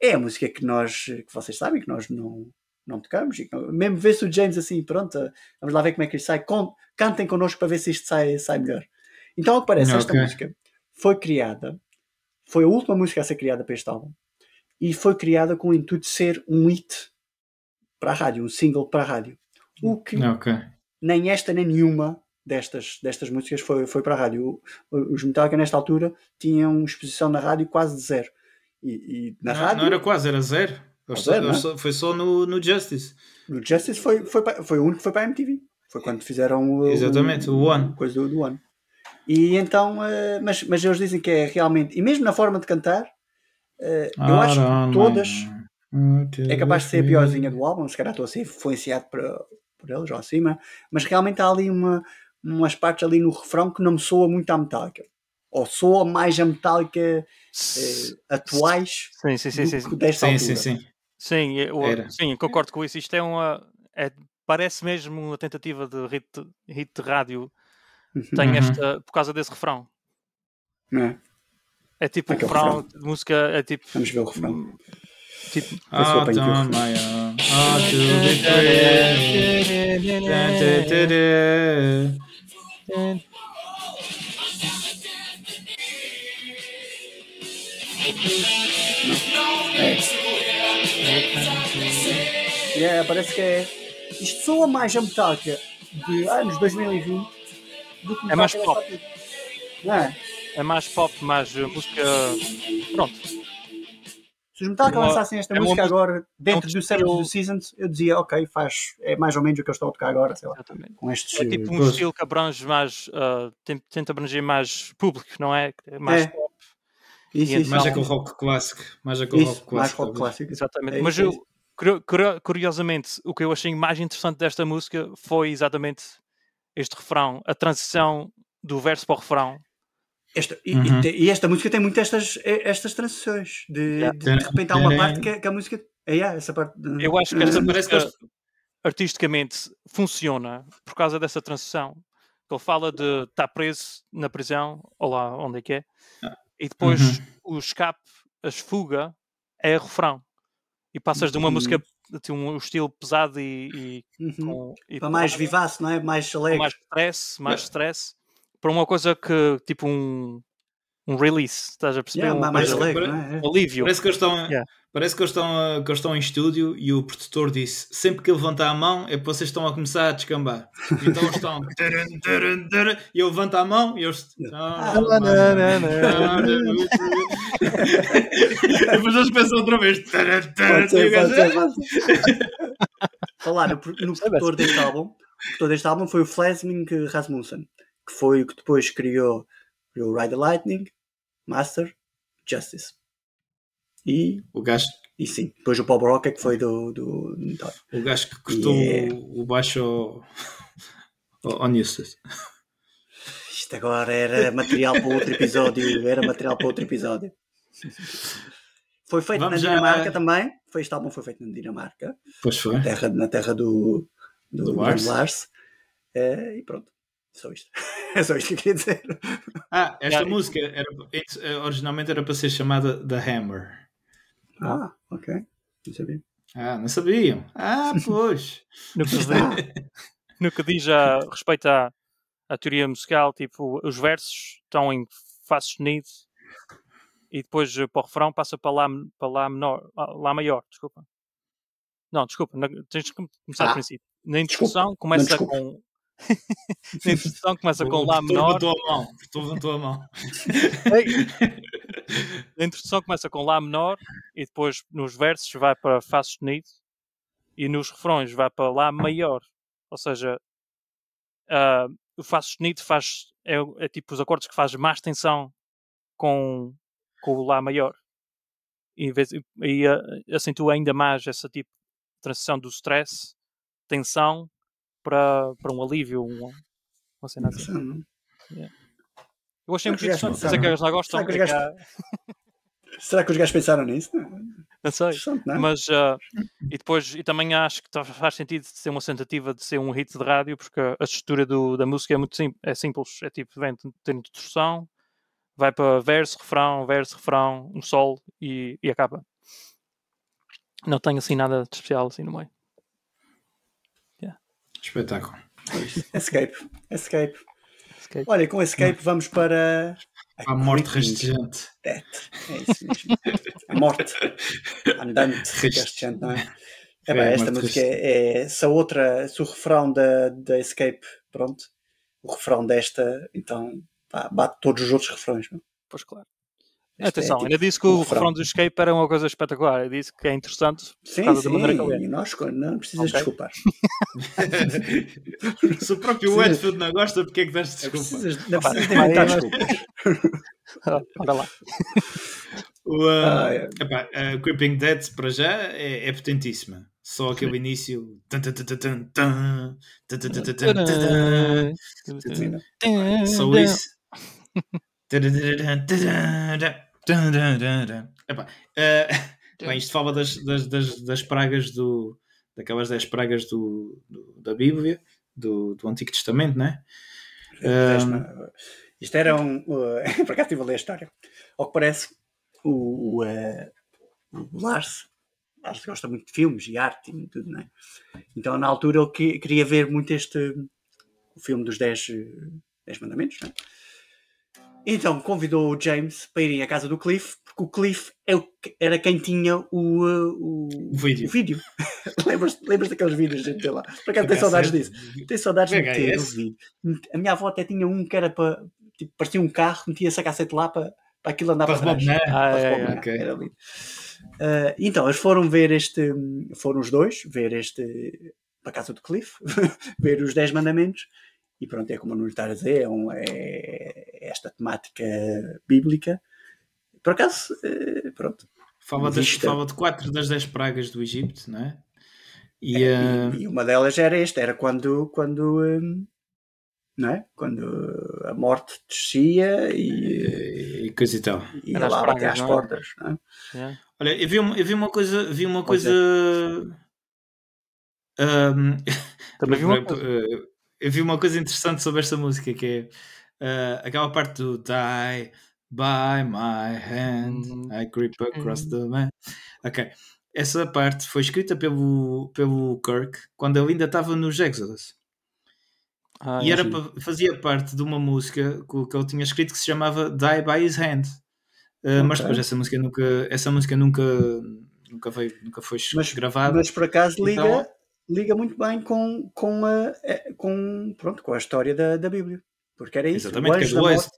é a música que nós, que vocês sabem, que nós não, não tocamos, e mesmo vê-se o James assim, pronto, vamos lá ver como é que isto sai, Con- cantem connosco para ver se isto sai, sai melhor. Então, ao que parece, esta Ok. música foi criada, foi a última música a ser criada para este álbum, e foi criada com o intuito de ser um hit para a rádio, um single para a rádio. O que Ok. nem esta nem nenhuma destas, destas músicas foi, foi para a rádio. O- Os Metallica, nesta altura, tinham exposição na rádio quase de zero. E, e na Não, rádio, não era quase, era zero. Só- zero, não só- foi só no, no Justice. no Justice foi, foi, para- foi o único que foi para a MTV. Foi quando fizeram o, Exatamente, o One. coisa do, do One. E então, eh, mas, mas eles dizem que é realmente, e mesmo na forma de cantar, eh, eu acho que todas é capaz de ser a piorzinha do álbum, se calhar estou a ser influenciado por, por eles ou acima, mas realmente há ali uma, umas partes ali no refrão que não me soa muito à Metallica. Ou soa mais a Metallica eh, atuais Sim, sim, sim, do sim. desta Sim, altura. sim, sim. Sim, eu, sim, concordo com isso. Isto é uma. é- parece mesmo uma tentativa de hit, hit de rádio. Tem Uhum. esta. por causa desse refrão. Não é? É tipo um Aquele refrão de música. É tipo. Vamos ver o refrão. tipo eu Ah, apanho aqui o on refrão. my own. Ah, to be free. Da, da, da, da. É, parece que é. Isto soa mais a Metallica de anos 2020 do que É mais pop. é? é mais pop, mais uh, música. Pronto. Se os Metallica É uma- lançassem esta é uma música música- agora dentro um do Seven of estilo- the Seasons, eu dizia, ok, faz, é mais ou menos o que eu estou a tocar agora, sei lá, Exatamente. com estes. É tipo um Pois. estilo que abrange mais. uh, tenta abranger mais público, não é? É Mais É. pop. Isso, isso, Mais isso. aquele rock clássico. Mais aquele Isso, rock mais clássico. rock talvez. clássico. Exatamente. É Mas é eu curiosamente, o que eu achei mais interessante desta música foi exatamente este refrão, a transição do verso para o refrão. Esta, e, Uhum. e e esta música tem muito estas, eh, estas transições. De, Yeah. de, de repente há uma parte que, a- que a música. É, yeah, essa parte. Eu acho que esta Parece que artisticamente funciona por causa dessa transição. Ele fala de estar preso na prisão, ou lá onde é que é, e depois o escape, a fuga, é refrão. E passas de uma Uhum. música de um estilo pesado e, e Uhum. com. e Para mais vivace, não é? Mais alegre. mais stress, mais stress, para uma coisa que tipo um, um release, estás a perceber? Yeah, Uma mais alegre, é? um alívio. Parece que eles estão, Yeah. parece que eles estão, que eles estão em estúdio e o produtor disse: sempre que ele levantar a mão é porque vocês estão a começar a descambar. Então eles estão. e eu levanto a mão e eles. Depois eles pensam outra vez. taran, taran, Pode ser, o gajo, pode ser, pode ser. Falar no, produtor deste álbum, o produtor deste álbum foi o Flasming Rasmussen, que foi o que depois criou, criou Ride the Lightning, Master, Justice. E, O gajo, e sim, depois o Bob Rock é que foi do. do, o gajo que cortou Yeah. o, baixo ao, ao. Isto agora era material para outro episódio. Era material para outro episódio. Foi feito Vamos na já- Dinamarca também. Foi, este álbum foi feito na Dinamarca, Pois foi. na terra, na terra do, do, Do Lars. Lars. Eh, e pronto. Só isto. É só isto que eu queria dizer. Ah, esta música era, eh, originalmente era para ser chamada The Hammer. Ah, ok. Não sabia. Ah, não sabiam? Ah, pois. No que, diz, no que diz a respeito à, à teoria musical, tipo, os versos estão em Fá sustenido e depois eh, para o refrão passa para Lá, para lá, menor, ah, lá maior, desculpa. Não, desculpa, na- tens de com- começar Ah, do princípio. Na introdução começa com. Na introdução começa com Lá menor. levantou a mão. Levantou a mão. A introdução começa com Lá menor e depois nos versos vai para Fá sustenido e nos refrões vai para Lá maior. Ou seja, ah, o Fá sustenido faz, é, é tipo os acordes que faz mais tensão com, com o Lá maior. E, vez- e ah, acentua ainda mais essa tipo transição do stress, tensão, para, para um alívio, um, uma cena assim. Não. Eu achei muito interessante, sei que eles lá gostam. será que os é que gajos- há- Será que os gajos pensaram nisso? não sei. Não é? Mas ah, e depois e também acho que tá- faz sentido ser uma tentativa de ser um hit de rádio, porque a estrutura do, da música é muito sim, é simples, é tipo, vem ter introdução, vai para verso, refrão, verso, refrão, um sol e, e acaba. Não tem assim nada de especial assim no meio. Espetáculo. Escape. Escape. Escape. Olha, com Escape vamos para. A morte Creeping rastejante. Death. É isso mesmo. A morte. Andante. rastejante, não é? É, É, esta morte música é, é. Se a outra. Se o refrão da, da Escape. Pronto. O refrão desta. Então. Pá, bate todos os outros refrões. Não? Pois claro. Esta é Atenção, tipo ainda disse que o o refrão. refrão do Escape era uma coisa espetacular. Eu disse que é interessante por Sim, causa sim. da maneira que é. E nós, não precisas Ok. desculpar. Se o próprio. Westfield não gosta, porque é que deste Não desculpa? precisas, não precisas de inventar é, desculpas. Ah, Ora lá. O, ah, Ah, é. epá, a Creeping Dead para já é, é potentíssima. Só aquele início. tan, tan, Dun, dun, dun, dun. Epá, uh, bem, isto fala das, das, das, das, pragas do. daquelas 10 pragas do, do, da Bíblia, do, do Antigo Testamento, não é? Um, é? isto era um. Uh, por acaso estive a ler a história. Ao que parece, o, o, uh, o Lars, Lars gosta muito de filmes e arte e tudo, não é? Então, na altura, eu que, queria ver muito este. o filme dos 10 mandamentos, não é? Então, convidou o James para irem à casa do Cliff, porque o Cliff é o era quem tinha o, uh, o, O vídeo. o vídeo. lembras, lembras daqueles vídeos a gente tem lá? Por acaso, tem acaso, saudades é- disso. Tenho saudades de meter o vídeo. A minha avó até tinha um que era para. Tipo, parecia um carro, metia essa cassete lá para, para aquilo andar Para para, trás. rebobinar. Ah, Para é, é. rebobinar, ok. Era lindo. Ah, então, eles foram ver este. Foram os dois ver este. Para a casa do Cliff, ver os 10 mandamentos. E pronto, é como não estar a dizer, é, um- é esta temática bíblica. Por acaso, eh, pronto. Fala, das, fala de quatro das dez pragas do Egito, não é? E, É, ah, e, e uma delas era esta, era quando, quando hum, não é? Quando a morte descia e, e coisa e tal. e Era lá bater pragas, às não é? portas. Não é? Yeah. Olha, eu vi uma, eu vi uma coisa. Vi uma Pois coisa. é. ahm, Também vi uma coisa. eh, eu vi uma coisa interessante sobre esta música que é eh, aquela parte do Die by my hand, Uhum. I creep across Uhum. the man. Ok. Essa parte foi escrita pelo, pelo Kirk quando ele ainda estava nos Exodus. Ah, e é. era fazia parte de uma música que, ele tinha escrito que se chamava Die by His Hand. Eh, Mas Ok. depois essa música nunca, essa música nunca, nunca, veio, nunca foi Mas, gravada. mas por acaso liga, Então- liga muito bem com, com, a, eh, com, pronto, com a história da, da Bíblia. Porque era isso. Exatamente, o, é anjo da morte,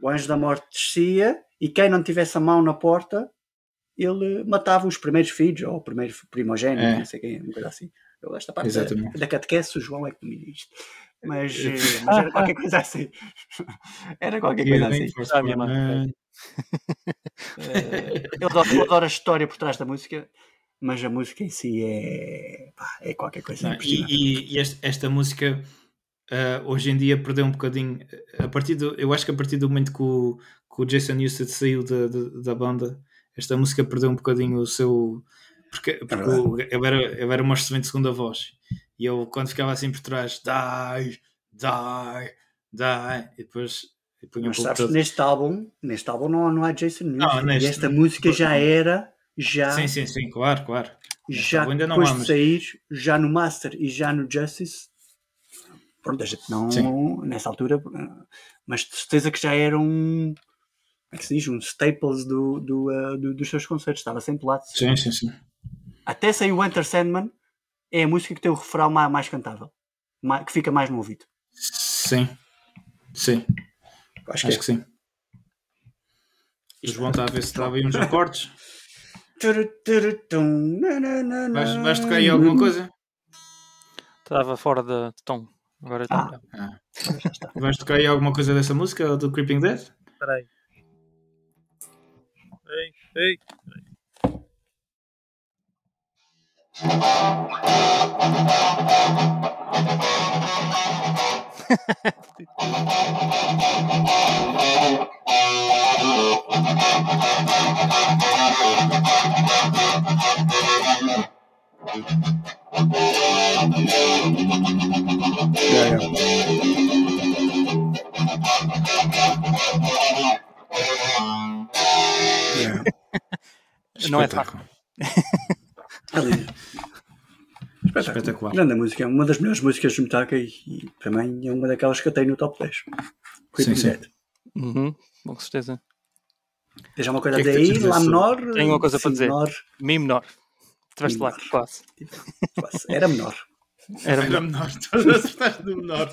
o anjo da morte descia e quem não tivesse a mão na porta, ele matava os primeiros filhos, ou o primeiro primogênito, É. não sei quem, uma coisa assim. Eu, esta parte Exatamente. da, da catequese, o João é que me diz isto. Mas, eh, mas era qualquer coisa assim. Era qualquer coisa assim. Ah, minha mãe. Superman. Eu, adoro, eu adoro a história por trás da música, mas a música em si é, é qualquer coisa Não, e, impressionante. e- e este- esta música ah, hoje em dia perdeu um bocadinho a partir do, eu acho que a partir do momento que o, que o Jason Newsted saiu da, da, da banda esta música perdeu um bocadinho o seu porque, porque verdade. o- ele, era, ele era uma excelente segunda voz e eu quando ficava assim por trás die, die, die e depois Mas sabes, todo. neste álbum, neste álbum não, não há Jason Newsted. neste- e esta música já era, já, sim, sim, sim, claro, claro já não depois de sair, já no Master e já no Justice, pronto, a gente não, Sim. nessa altura, eh, mas de certeza que já era um, como é que se diz, um staples do, do, eh, do- dos seus concertos, estava sempre lá. sim, sim, sim Até sair o Enter Sandman, é a música que tem o refrão mais, mais cantável, ma- que fica mais no ouvido. sim, sim, Acho que acho é. que sim o João está a ver se estava aí uns acordes Vais, vais tocar aí alguma coisa? Estava fora de tom. Agora está Ah. Ah. Vais tocar aí alguma coisa dessa música do Creeping Dead? Espera aí. Ei, ei. Já. Já. Não é Espetáculo. É lindo. Espetáculo. Espetacular. Grande música, é uma das melhores músicas de Metallica e, e para mim é uma daquelas que eu tenho no top 10. Creeping sim. Dead. Uhum, com certeza. Tens alguma coisa a que é que dizer aí? Lá menor? Tenho uma coisa Si para dizer. Menor, Mi menor. Tiveste lá, quase. quase. Era menor. Era Era menor. tu acertaste do menor.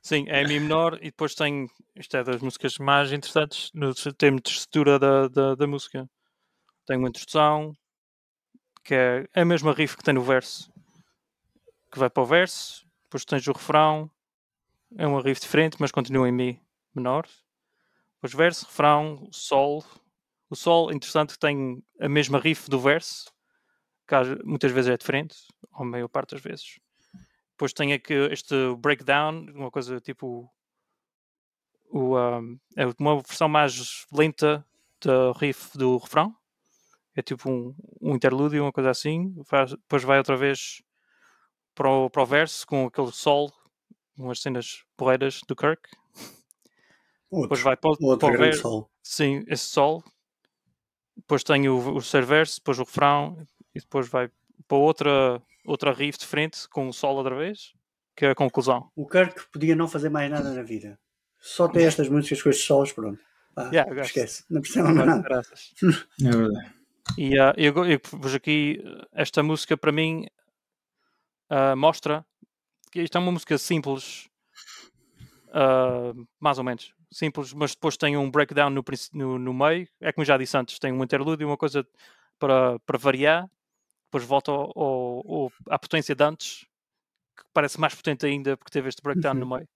Sim, é Mi menor e depois tem. Isto é das músicas mais interessantes no termo de estrutura da, da, da música. Tem uma introdução que é a mesma riff que tem no verso, que vai para o verso, depois tens o refrão, é uma riff diferente, mas continua em Mi menor. Depois verso, refrão, sol. O sol, interessante, tem a mesma riff do verso, que muitas vezes é diferente, ou a maior parte das vezes. Depois tem aqui este breakdown, uma coisa tipo. O, um, é uma versão mais lenta do riff do refrão. É tipo um, um interlúdio, uma coisa assim. Faz- depois vai outra vez para o, para o verso com aquele sol, umas cenas porreiras do Kirk. Depois Outro, vai para, o- outro para o grande ver- sol. Sim, esse sol. Depois tem o, o terceiro verso, depois o refrão, e depois vai para outra, outra riff diferente com o sol outra vez, que é a conclusão. O Kirk podia não fazer mais nada na vida. Só ter estas músicas com estes solos, pronto. Pá, Yeah, esquece. Não precisa mais nada. Graças. É verdade. E ah, eu, eu pus aqui esta música para mim ah, mostra que isto é uma música simples, ah, mais ou menos simples, mas depois tem um breakdown no, no, no meio. É como já disse antes, tem um interlúdio, uma coisa para, para variar, depois volta ao, ao- ao- à potência de antes, que parece mais potente ainda porque teve este breakdown no meio.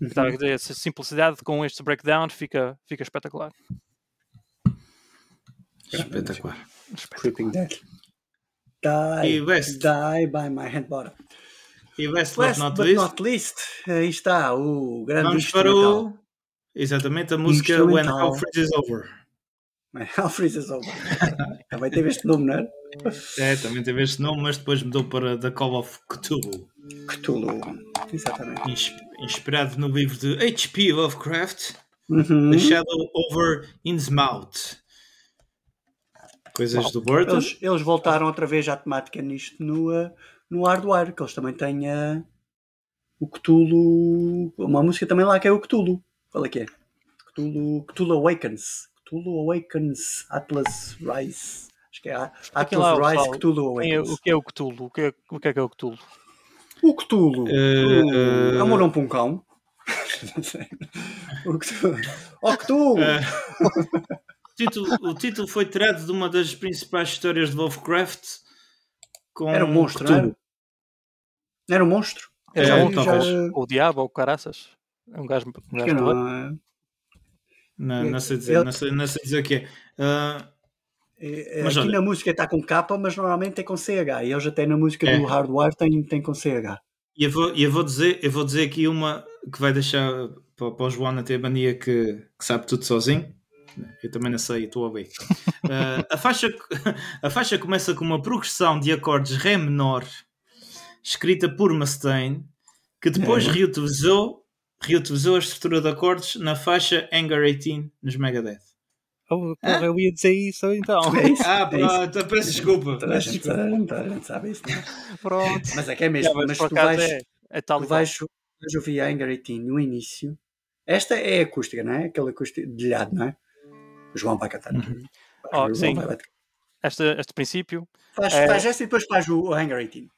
Uhum. essa simplicidade com este breakdown fica, fica espetacular. Espetacular. Creeping Dead. E Die, West. die by my hand bottom. E last but Last not but least, not least, aí está o grande vamos para o. Exatamente, a música When. Hell Freezes Over. Hell Freezes Over. Também teve este nome, não é? É, também teve este nome, mas depois mudou para The Call of Cthulhu. Cthulhu. Exatamente. ins- Inspirado no livro de H.P. Lovecraft, Uhum. The Shadow Over Innsmouth. Coisas do Burton. Eles, eles voltaram outra vez à temática nisto no, uh, no Hardware, que eles também têm uh, o Cthulhu. Uma música também lá que é o Cthulhu. Qual é que é? Cthulhu, Cthulhu Awakens. Cthulhu Awakens, Atlas Rise. Acho que é Atlas Rise pessoal, Cthulhu é- Awakens. o que é o Cthulhu? O que é, o que é que é o Cthulhu? O Cthulhu. Eh, É um nome para um cão. o Cthulhu. Oh, Cthulhu! Eh, o, título, o título foi tirado de uma das principais histórias de Lovecraft. Com Era um monstro, não era? Era um monstro. É, já, um, talvez. O diabo ou o caraças? É um gajo, um gajo não, é? Não, não sei dizer, Ele- não sei, não sei dizer o que é. Ah, É, é, Mas aqui olha- na música está com K, mas normalmente é com CH. E eles até na música É. do Hardware tem, tem com CH. E eu vou, e eu vou dizer, eu vou dizer aqui uma que vai deixar para, para o João ter a mania que, que sabe tudo sozinho. Eu também não sei, estou a ver. Ah, a, faixa, a faixa começa com uma progressão de acordes Ré menor, escrita por Mustaine, que depois É. reutilizou, reutilizou a estrutura de acordes na faixa Anger 18 nos Megadeth. Oh, porra, eu ia dizer isso então. É isso. Ah, é pronto, peço desculpa. Toda a, Peço gente, desculpa. toda a gente sabe isso. não é? Pronto. Mas é que é mesmo. Mas mas tu vais, é, é tal tu vais, vais ouvir a Anger 18 no início. Esta é acústica, não é? Aquela acústica delhado, não é? O João vai cantar. aqui. Oh, João sim. vai bater. Este, este princípio, Faz, É. faz esta e depois faz o, o Anger 18.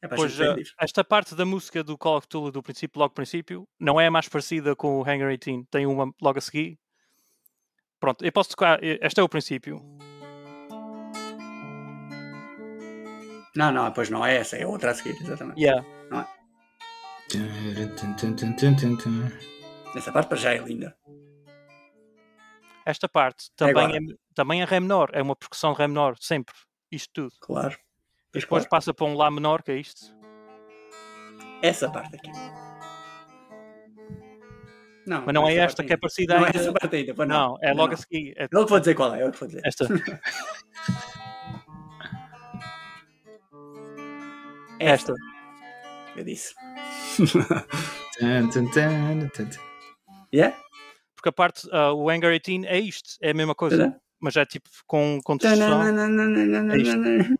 É pois, eh, esta parte da música do Call of Cthulhu do princípio, logo princípio, não é a mais parecida com o Hangar 18. Tem uma logo a seguir. Pronto, eu posso tocar. eh, Este é o princípio. Não, não, pois não é essa, é outra a seguir, exatamente. Yeah. Essa parte para já é linda. Esta parte também agora. é, também é Ré menor. É uma percussão Ré menor, sempre. Isto tudo. Claro. E depois claro. passa para um Lá menor, que é isto. Essa parte aqui. Não, Mas não é esta que é ainda. parecida Não é essa parte ainda. pois Não, é Não, logo não. a seguir. É Eu que vou dizer qual é, eu que vou dizer. esta. Esta. Eu disse. Yeah? Porque a parte, ah, o Hangar 18 é isto. É a mesma coisa. Mas é tipo com, com distorção. É isto.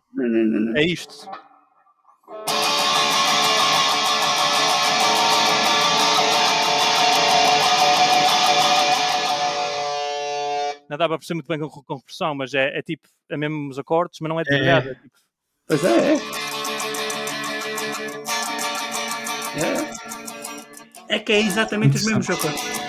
Não dá para perceber muito bem com, com compressão, mas é, é tipo, é mesmo os acordes, mas não é devagar. É. tipo, Pois é, é. É, é que é exatamente os mesmos acordes.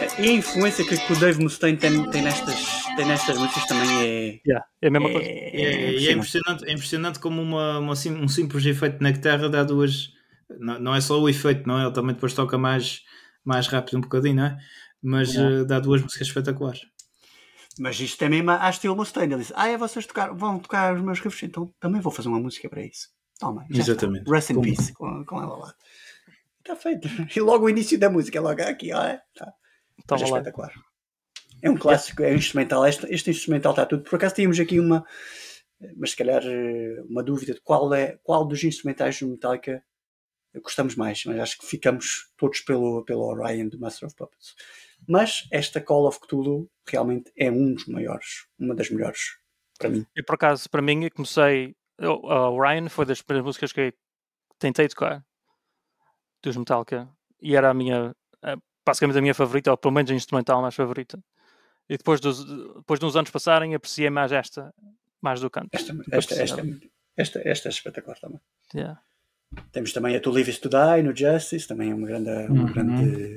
É, E a influência que, que o Dave Mustaine tem, tem, nestas, tem nestas músicas também é. yeah, é a mesma coisa. É, É, e é impressionante. é impressionante como uma, uma sim- um simples efeito na guitarra dá duas. Não, não é só o efeito, não é? Ele também depois toca mais, mais rápido um bocadinho, não é? Mas Yeah. eh, dá duas músicas espetaculares. Mas isto é mesmo à estilo Mustaine. Ele disse: Ah, é vocês tocar, vão tocar os meus riffs, então também vou fazer uma música para isso. Toma, já está. Exatamente. Rest in Como- peace com, com ela lá. Está feito. E logo o início da música, logo aqui, olha. Tá. Mas é lá. espetacular. É um clássico, é um instrumental. Este, este instrumental está tudo. Por acaso tínhamos aqui uma, mas se calhar eh, uma dúvida de qual é qual dos instrumentais do Metallica gostamos mais, mas acho que ficamos todos pelo, pelo Orion do Master of Puppets. Mas esta Call of Cthulhu realmente é um dos maiores, uma das melhores para mim. E por acaso, para mim, eu comecei. A Orion foi das primeiras músicas que eu tentei tocar dos Metallica e era a minha, basicamente a minha favorita, ou pelo menos a instrumental mais favorita. E depois, dos, depois de uns anos passarem, apreciei mais esta, mais do canto. Esta, esta, esta, apreciava. esta, esta é espetacular também. Yeah. Temos também a To Live Is To Die no Justice, também é uma grande, uma Uhum. grande,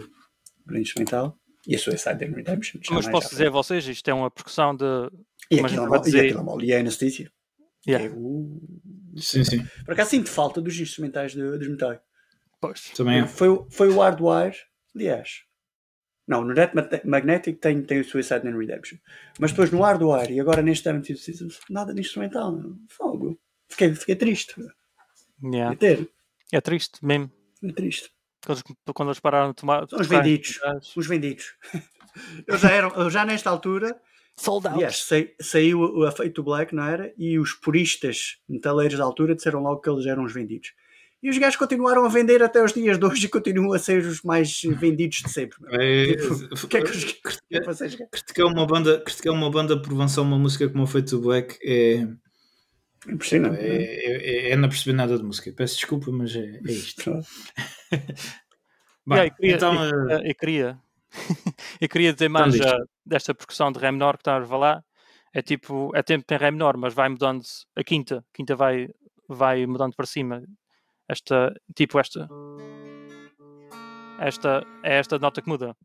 grande instrumental. E a Suicide and Redemption. Mas posso dizer a vocês, isto é uma percussão de. E aquilo, é e dizer- aquilo é mal. E a Anesthesia. Yeah. é o- Sim, sim. Por acaso sinto falta dos instrumentais de- dos Metallica. Pois. Também é. Foi, o- foi o Hardwire, aliás. Não, no Death Mate- Magnetic tem, tem o Suicide and Redemption. Mas depois no Hardware e agora neste Seventeen Seasons, nada de instrumental. Fogo. Fiquei, fiquei triste. Yeah. É triste mesmo. Fiquei triste. Quando, quando eles pararam de tomar. São os vendidos. Os vendidos. Eu já, era, eu já nesta altura, Sold out. aliás, sai- saiu o a Fate to Black, não era? E os puristas metaleiros da altura disseram logo que eles eram os vendidos. E os gajos continuaram a vender até os dias de hoje e continuam a ser os mais vendidos de sempre. meu. É, Tipo, o que é que os é vocês criticar uma banda, criticar uma banda por avançar uma música como o Feito Black é, Impressionante. não é? é, é, é não perceber nada de música. Peço desculpa, mas é, é isto. Bem, Yeah, eu queria, então, eu, eh, eu queria, eu queria dizer mais diz. ah, desta percussão de Ré menor que estás a falar. É tipo, é tempo tem Ré menor, mas vai mudando a quinta. A quinta vai, vai mudando para cima. Esta, tipo esta. Esta é esta nota que muda.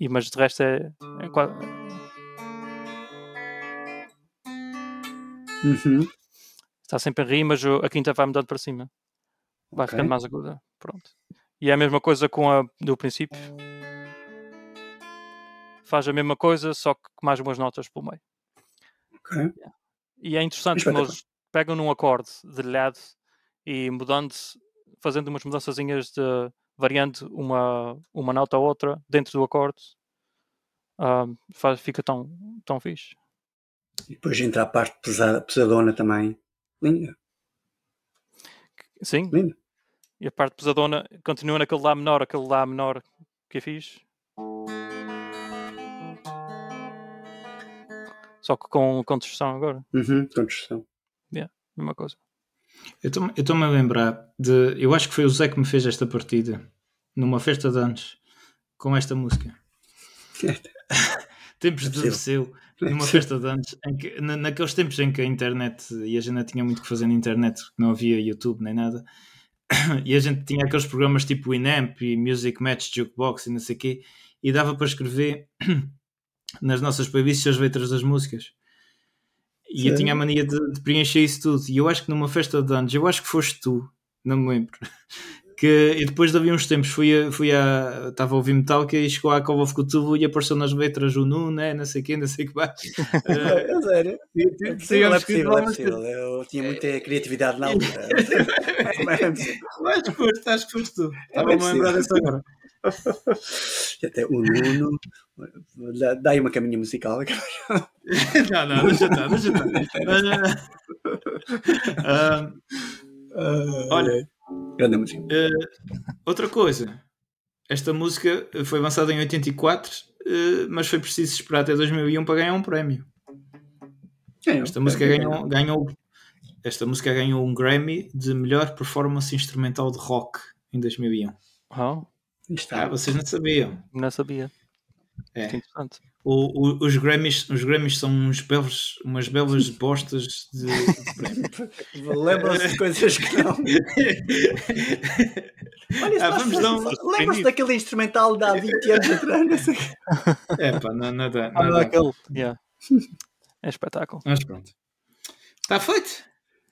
E, mas de resto é, é qua- Uhum. está sempre em Ré, mas a quinta vai mudando para cima. Vai Ok. ficando mais aguda. Pronto. E é a mesma coisa com a do princípio. Faz a mesma coisa, só que com mais umas notas pelo meio. Ok. E é interessante como Espetacular. Pegam num acorde dedilhado e mudando, fazendo umas mudançazinhas de variando uma, uma nota ou outra dentro do acorde. ah, faz, fica tão, tão fixe. E depois entra a parte pesada, pesadona também. Linda, Sim, linda. e a parte pesadona continua naquele Lá menor, aquele Lá menor que eu fiz. Só que com, com distorção agora, Uhum. Construção. Mesma coisa. eu estou- eu estou-me a lembrar de. Eu acho que foi o Zé que me fez esta partida numa festa de anos com esta música. Tempos É de. Liceu, numa festa de anos, em que, na- naqueles tempos em que a internet e a gente não tinha muito o que fazer na internet, porque não havia YouTube nem nada, e a gente tinha aqueles programas tipo Winamp e Music Match Jukebox e não sei o quê, e dava para escrever nas nossas playlists as letras das músicas. E eu Sério? tinha a mania de, de preencher isso tudo. E eu acho que numa festa de anos, eu acho que foste tu, não me lembro. Que e depois de havia uns tempos fui a, fui a estava a ouvir Metallica e chegou à Call of Cthulhu e apareceu nas letras o Nu, né? não sei quê, não sei o que mais. Eh, É sério. e- É possível, é possível, é. Eu tinha muita criatividade na altura. Mas possível. Acho que foste, acho que foste tu. É Estava-me a possível. lembrar dessa agora. E Até o Nuno. Dá- aí uma caminha musical. não, não, deixa estar, deixa estar. Ah, olha, Grande música. eh, outra coisa. Esta música foi lançada em 84, eh, mas foi preciso esperar até 2001 para ganhar um prémio. Esta música ganhou, ganhou esta música ganhou um Grammy de melhor performance instrumental de rock em 2001. Oh, Ah, vocês não sabiam. não sabia. É. Interessante. O- o- os, Grammys, os Grammys são uns belos, umas belas bostas de, de. Lembram-se de coisas que não. Olha, isso Ah, vamos dar um- Lembram-se daquele instrumental de há 20 anos atrás? Não sei. É pá, não, nada, Ah, não, nada. aquele. Yeah. É espetáculo. Mas pronto. Está feito?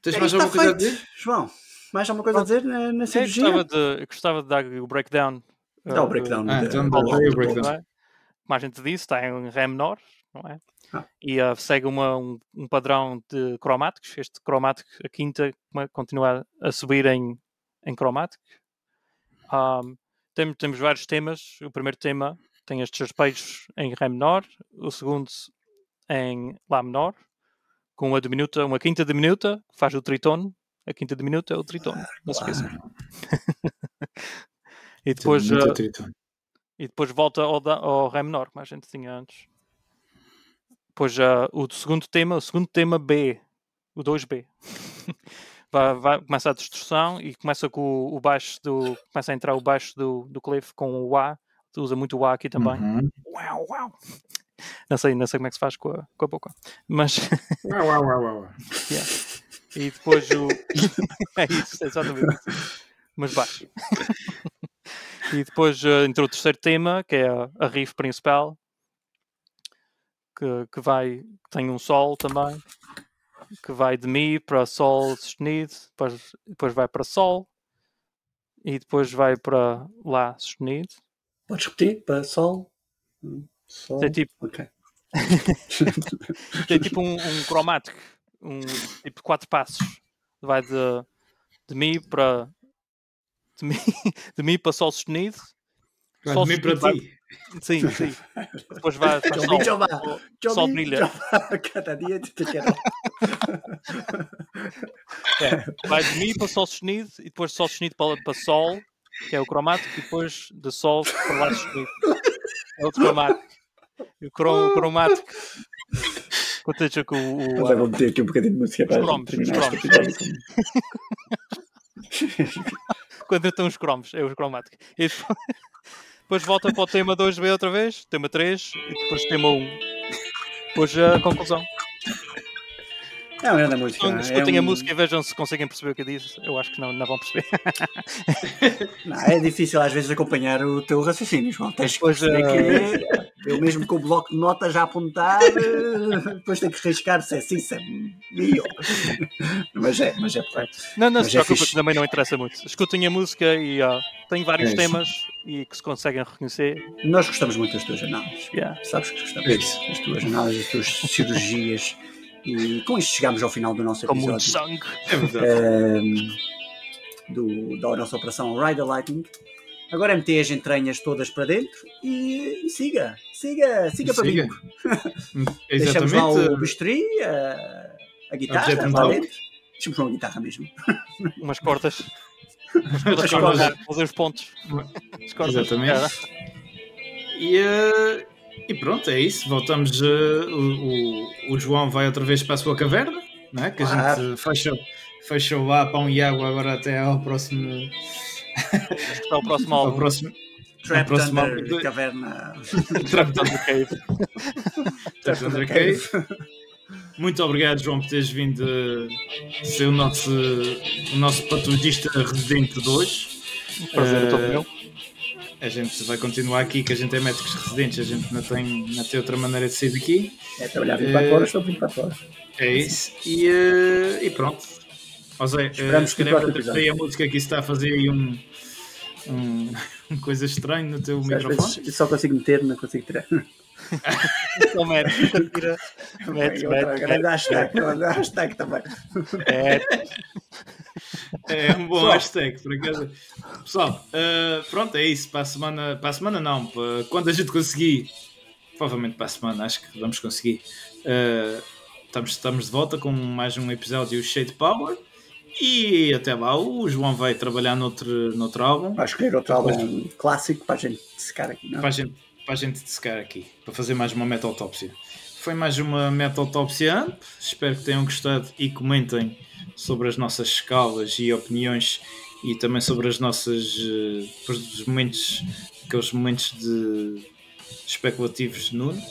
Tens É, mais alguma coisa a feito. dizer? João, mais alguma coisa a dizer na, na Eu cirurgia? gostava, de, eu gostava de dar o breakdown. Dá o breakdown. Ah, de- então de- dá o breakdown. é? Como a gente disse, está em Ré menor, não é? Ah. E uh, segue uma, um, um padrão de cromáticos. Este cromático, a quinta, come- continua a subir em, em cromático. Um, tem- temos vários temas. O primeiro tema tem estes arpejos em Ré menor, o segundo em Lá menor, com uma diminuta, uma quinta diminuta, que faz o tritono. A quinta diminuta é o tritono, não se esqueçam. e depois. Uh, e depois volta ao, ao Ré menor, como a gente tinha antes. Depois já o segundo tema, o segundo tema B, o 2B. vai, vai, começa a distorção e começa com o, o baixo do. Começa a entrar o baixo do, do Cliff com o A. Usa muito o A aqui também. Uhum. Uau, uau. Não sei, não sei como é que se faz com a, com a boca. Mas Uau, uau, uau, uau. yeah. E depois o. é isso, é exatamente isso. Mas baixo. E depois uh, entrou o terceiro tema, que é a, a riff principal, que, que vai. que tem um sol também, que vai de Mi para Sol sustenido, depois, depois vai para Sol, e depois vai para Lá sustenido. Podes repetir para Sol? Sol. Tem tipo, Ok. tem tipo um, um cromático, um tipo de quatro passos. Vai de, de Mi para de Mi, de mi para Sol sustenido. Vai Sol mim para sustenido ti. Sim, sim. Depois vai Johnny, Sol. Jová. Sol- Sol brilha. Jová. Cada dia te quero. É, vai de Mi para Sol sustenido e depois de Sol sustenido para, para Sol, que é o cromático, e depois de Sol para Lá sustenido. É outro cromático. O cro- o cromático. Contexto com o. o- Agora vou meter aqui um bocadinho de música para cromos, terminar os cromos. Quando estão os cromos, é os cromáticos. E depois, depois volta para o tema 2B outra vez, tema 3 e depois tema 1. Depois a conclusão. É uma grande música. Então, é escutem um- a música e vejam se conseguem perceber o que eu disse. Eu acho que não, não vão perceber. Não, é difícil às vezes acompanhar o teu raciocínio, João. Tens que Pois, perceber que eu mesmo com o bloco de notas já a apontar, eh, depois tenho que riscar se é sim, se é mio. Mas é, mas é porreto. Não, não Mas se é preocupe, fixe. que também não interessa muito. Escutem a música e ó, tem vários É temas e que se conseguem reconhecer. Nós gostamos muito das tuas análises. Yeah. Sabes que gostamos É das tuas análises, das tuas cirurgias. E com isto chegamos ao final do nosso Com muito episódio sangue. É verdade. ehm, do, da nossa operação Ride the Lightning. Agora é meter as entranhas todas para dentro e, e siga, siga, siga para Siga. mim. Deixamos lá o bisturi, a, a guitarra lá metal. dentro. Deixamos lá uma guitarra mesmo. Umas cordas. Umas cordas para fazer os pontos. Cordas. Exatamente. E, eh, e pronto, é isso. Voltamos. eh, o, o- João vai outra vez para a sua caverna, não é? que a gente fechou, fechou lá pão e água agora até ao próximo. Para o próximo Ao álbum. próximo Trap próximo álbum de- Caverna. Trap Thunder Cave. Trap Thunder Cave. Muito obrigado, João, por teres vindo eh, ser o nosso, o nosso patologista residente de hoje. Prazer, é todo meu. A gente vai continuar aqui, que a gente é médicos residentes, a gente não tem, não tem outra maneira de sair daqui. É trabalhar 24 Eh, horas, estou 24 horas. É isso. E, eh, e pronto. Ó Zé, Esperamos uh, que se calhar a música que está a fazer aí um, um, uma coisa estranha no teu Às microfone. só consigo meter, não consigo tirar. Só mete. Tira. Mete, mete, grande hashtag, grande hashtag também. É, É um bom Pessoal. hashtag, por acaso. Pessoal, eh, pronto, é isso. Para a semana, para a semana não, para, quando a gente conseguir, provavelmente para a semana, acho que vamos conseguir. eh, estamos, estamos de volta com mais um episódio cheio de power. E até lá, o João vai trabalhar noutro, noutro álbum. Vai escolher outro álbum clássico para a gente secar aqui, não é? para a gente, para a gente dissecar aqui, para fazer mais uma meta-autópsia. Foi mais uma meta-autópsia amp. Espero que tenham gostado e comentem sobre as nossas escalas e opiniões e também sobre as nossas eh, os momentos, aqueles momentos de especulativos de Nuno.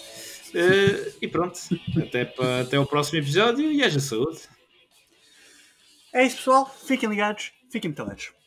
Eh, e pronto, até, para, até o próximo episódio e haja saúde. É isso, pessoal. Fiquem ligados, fiquem metaleros.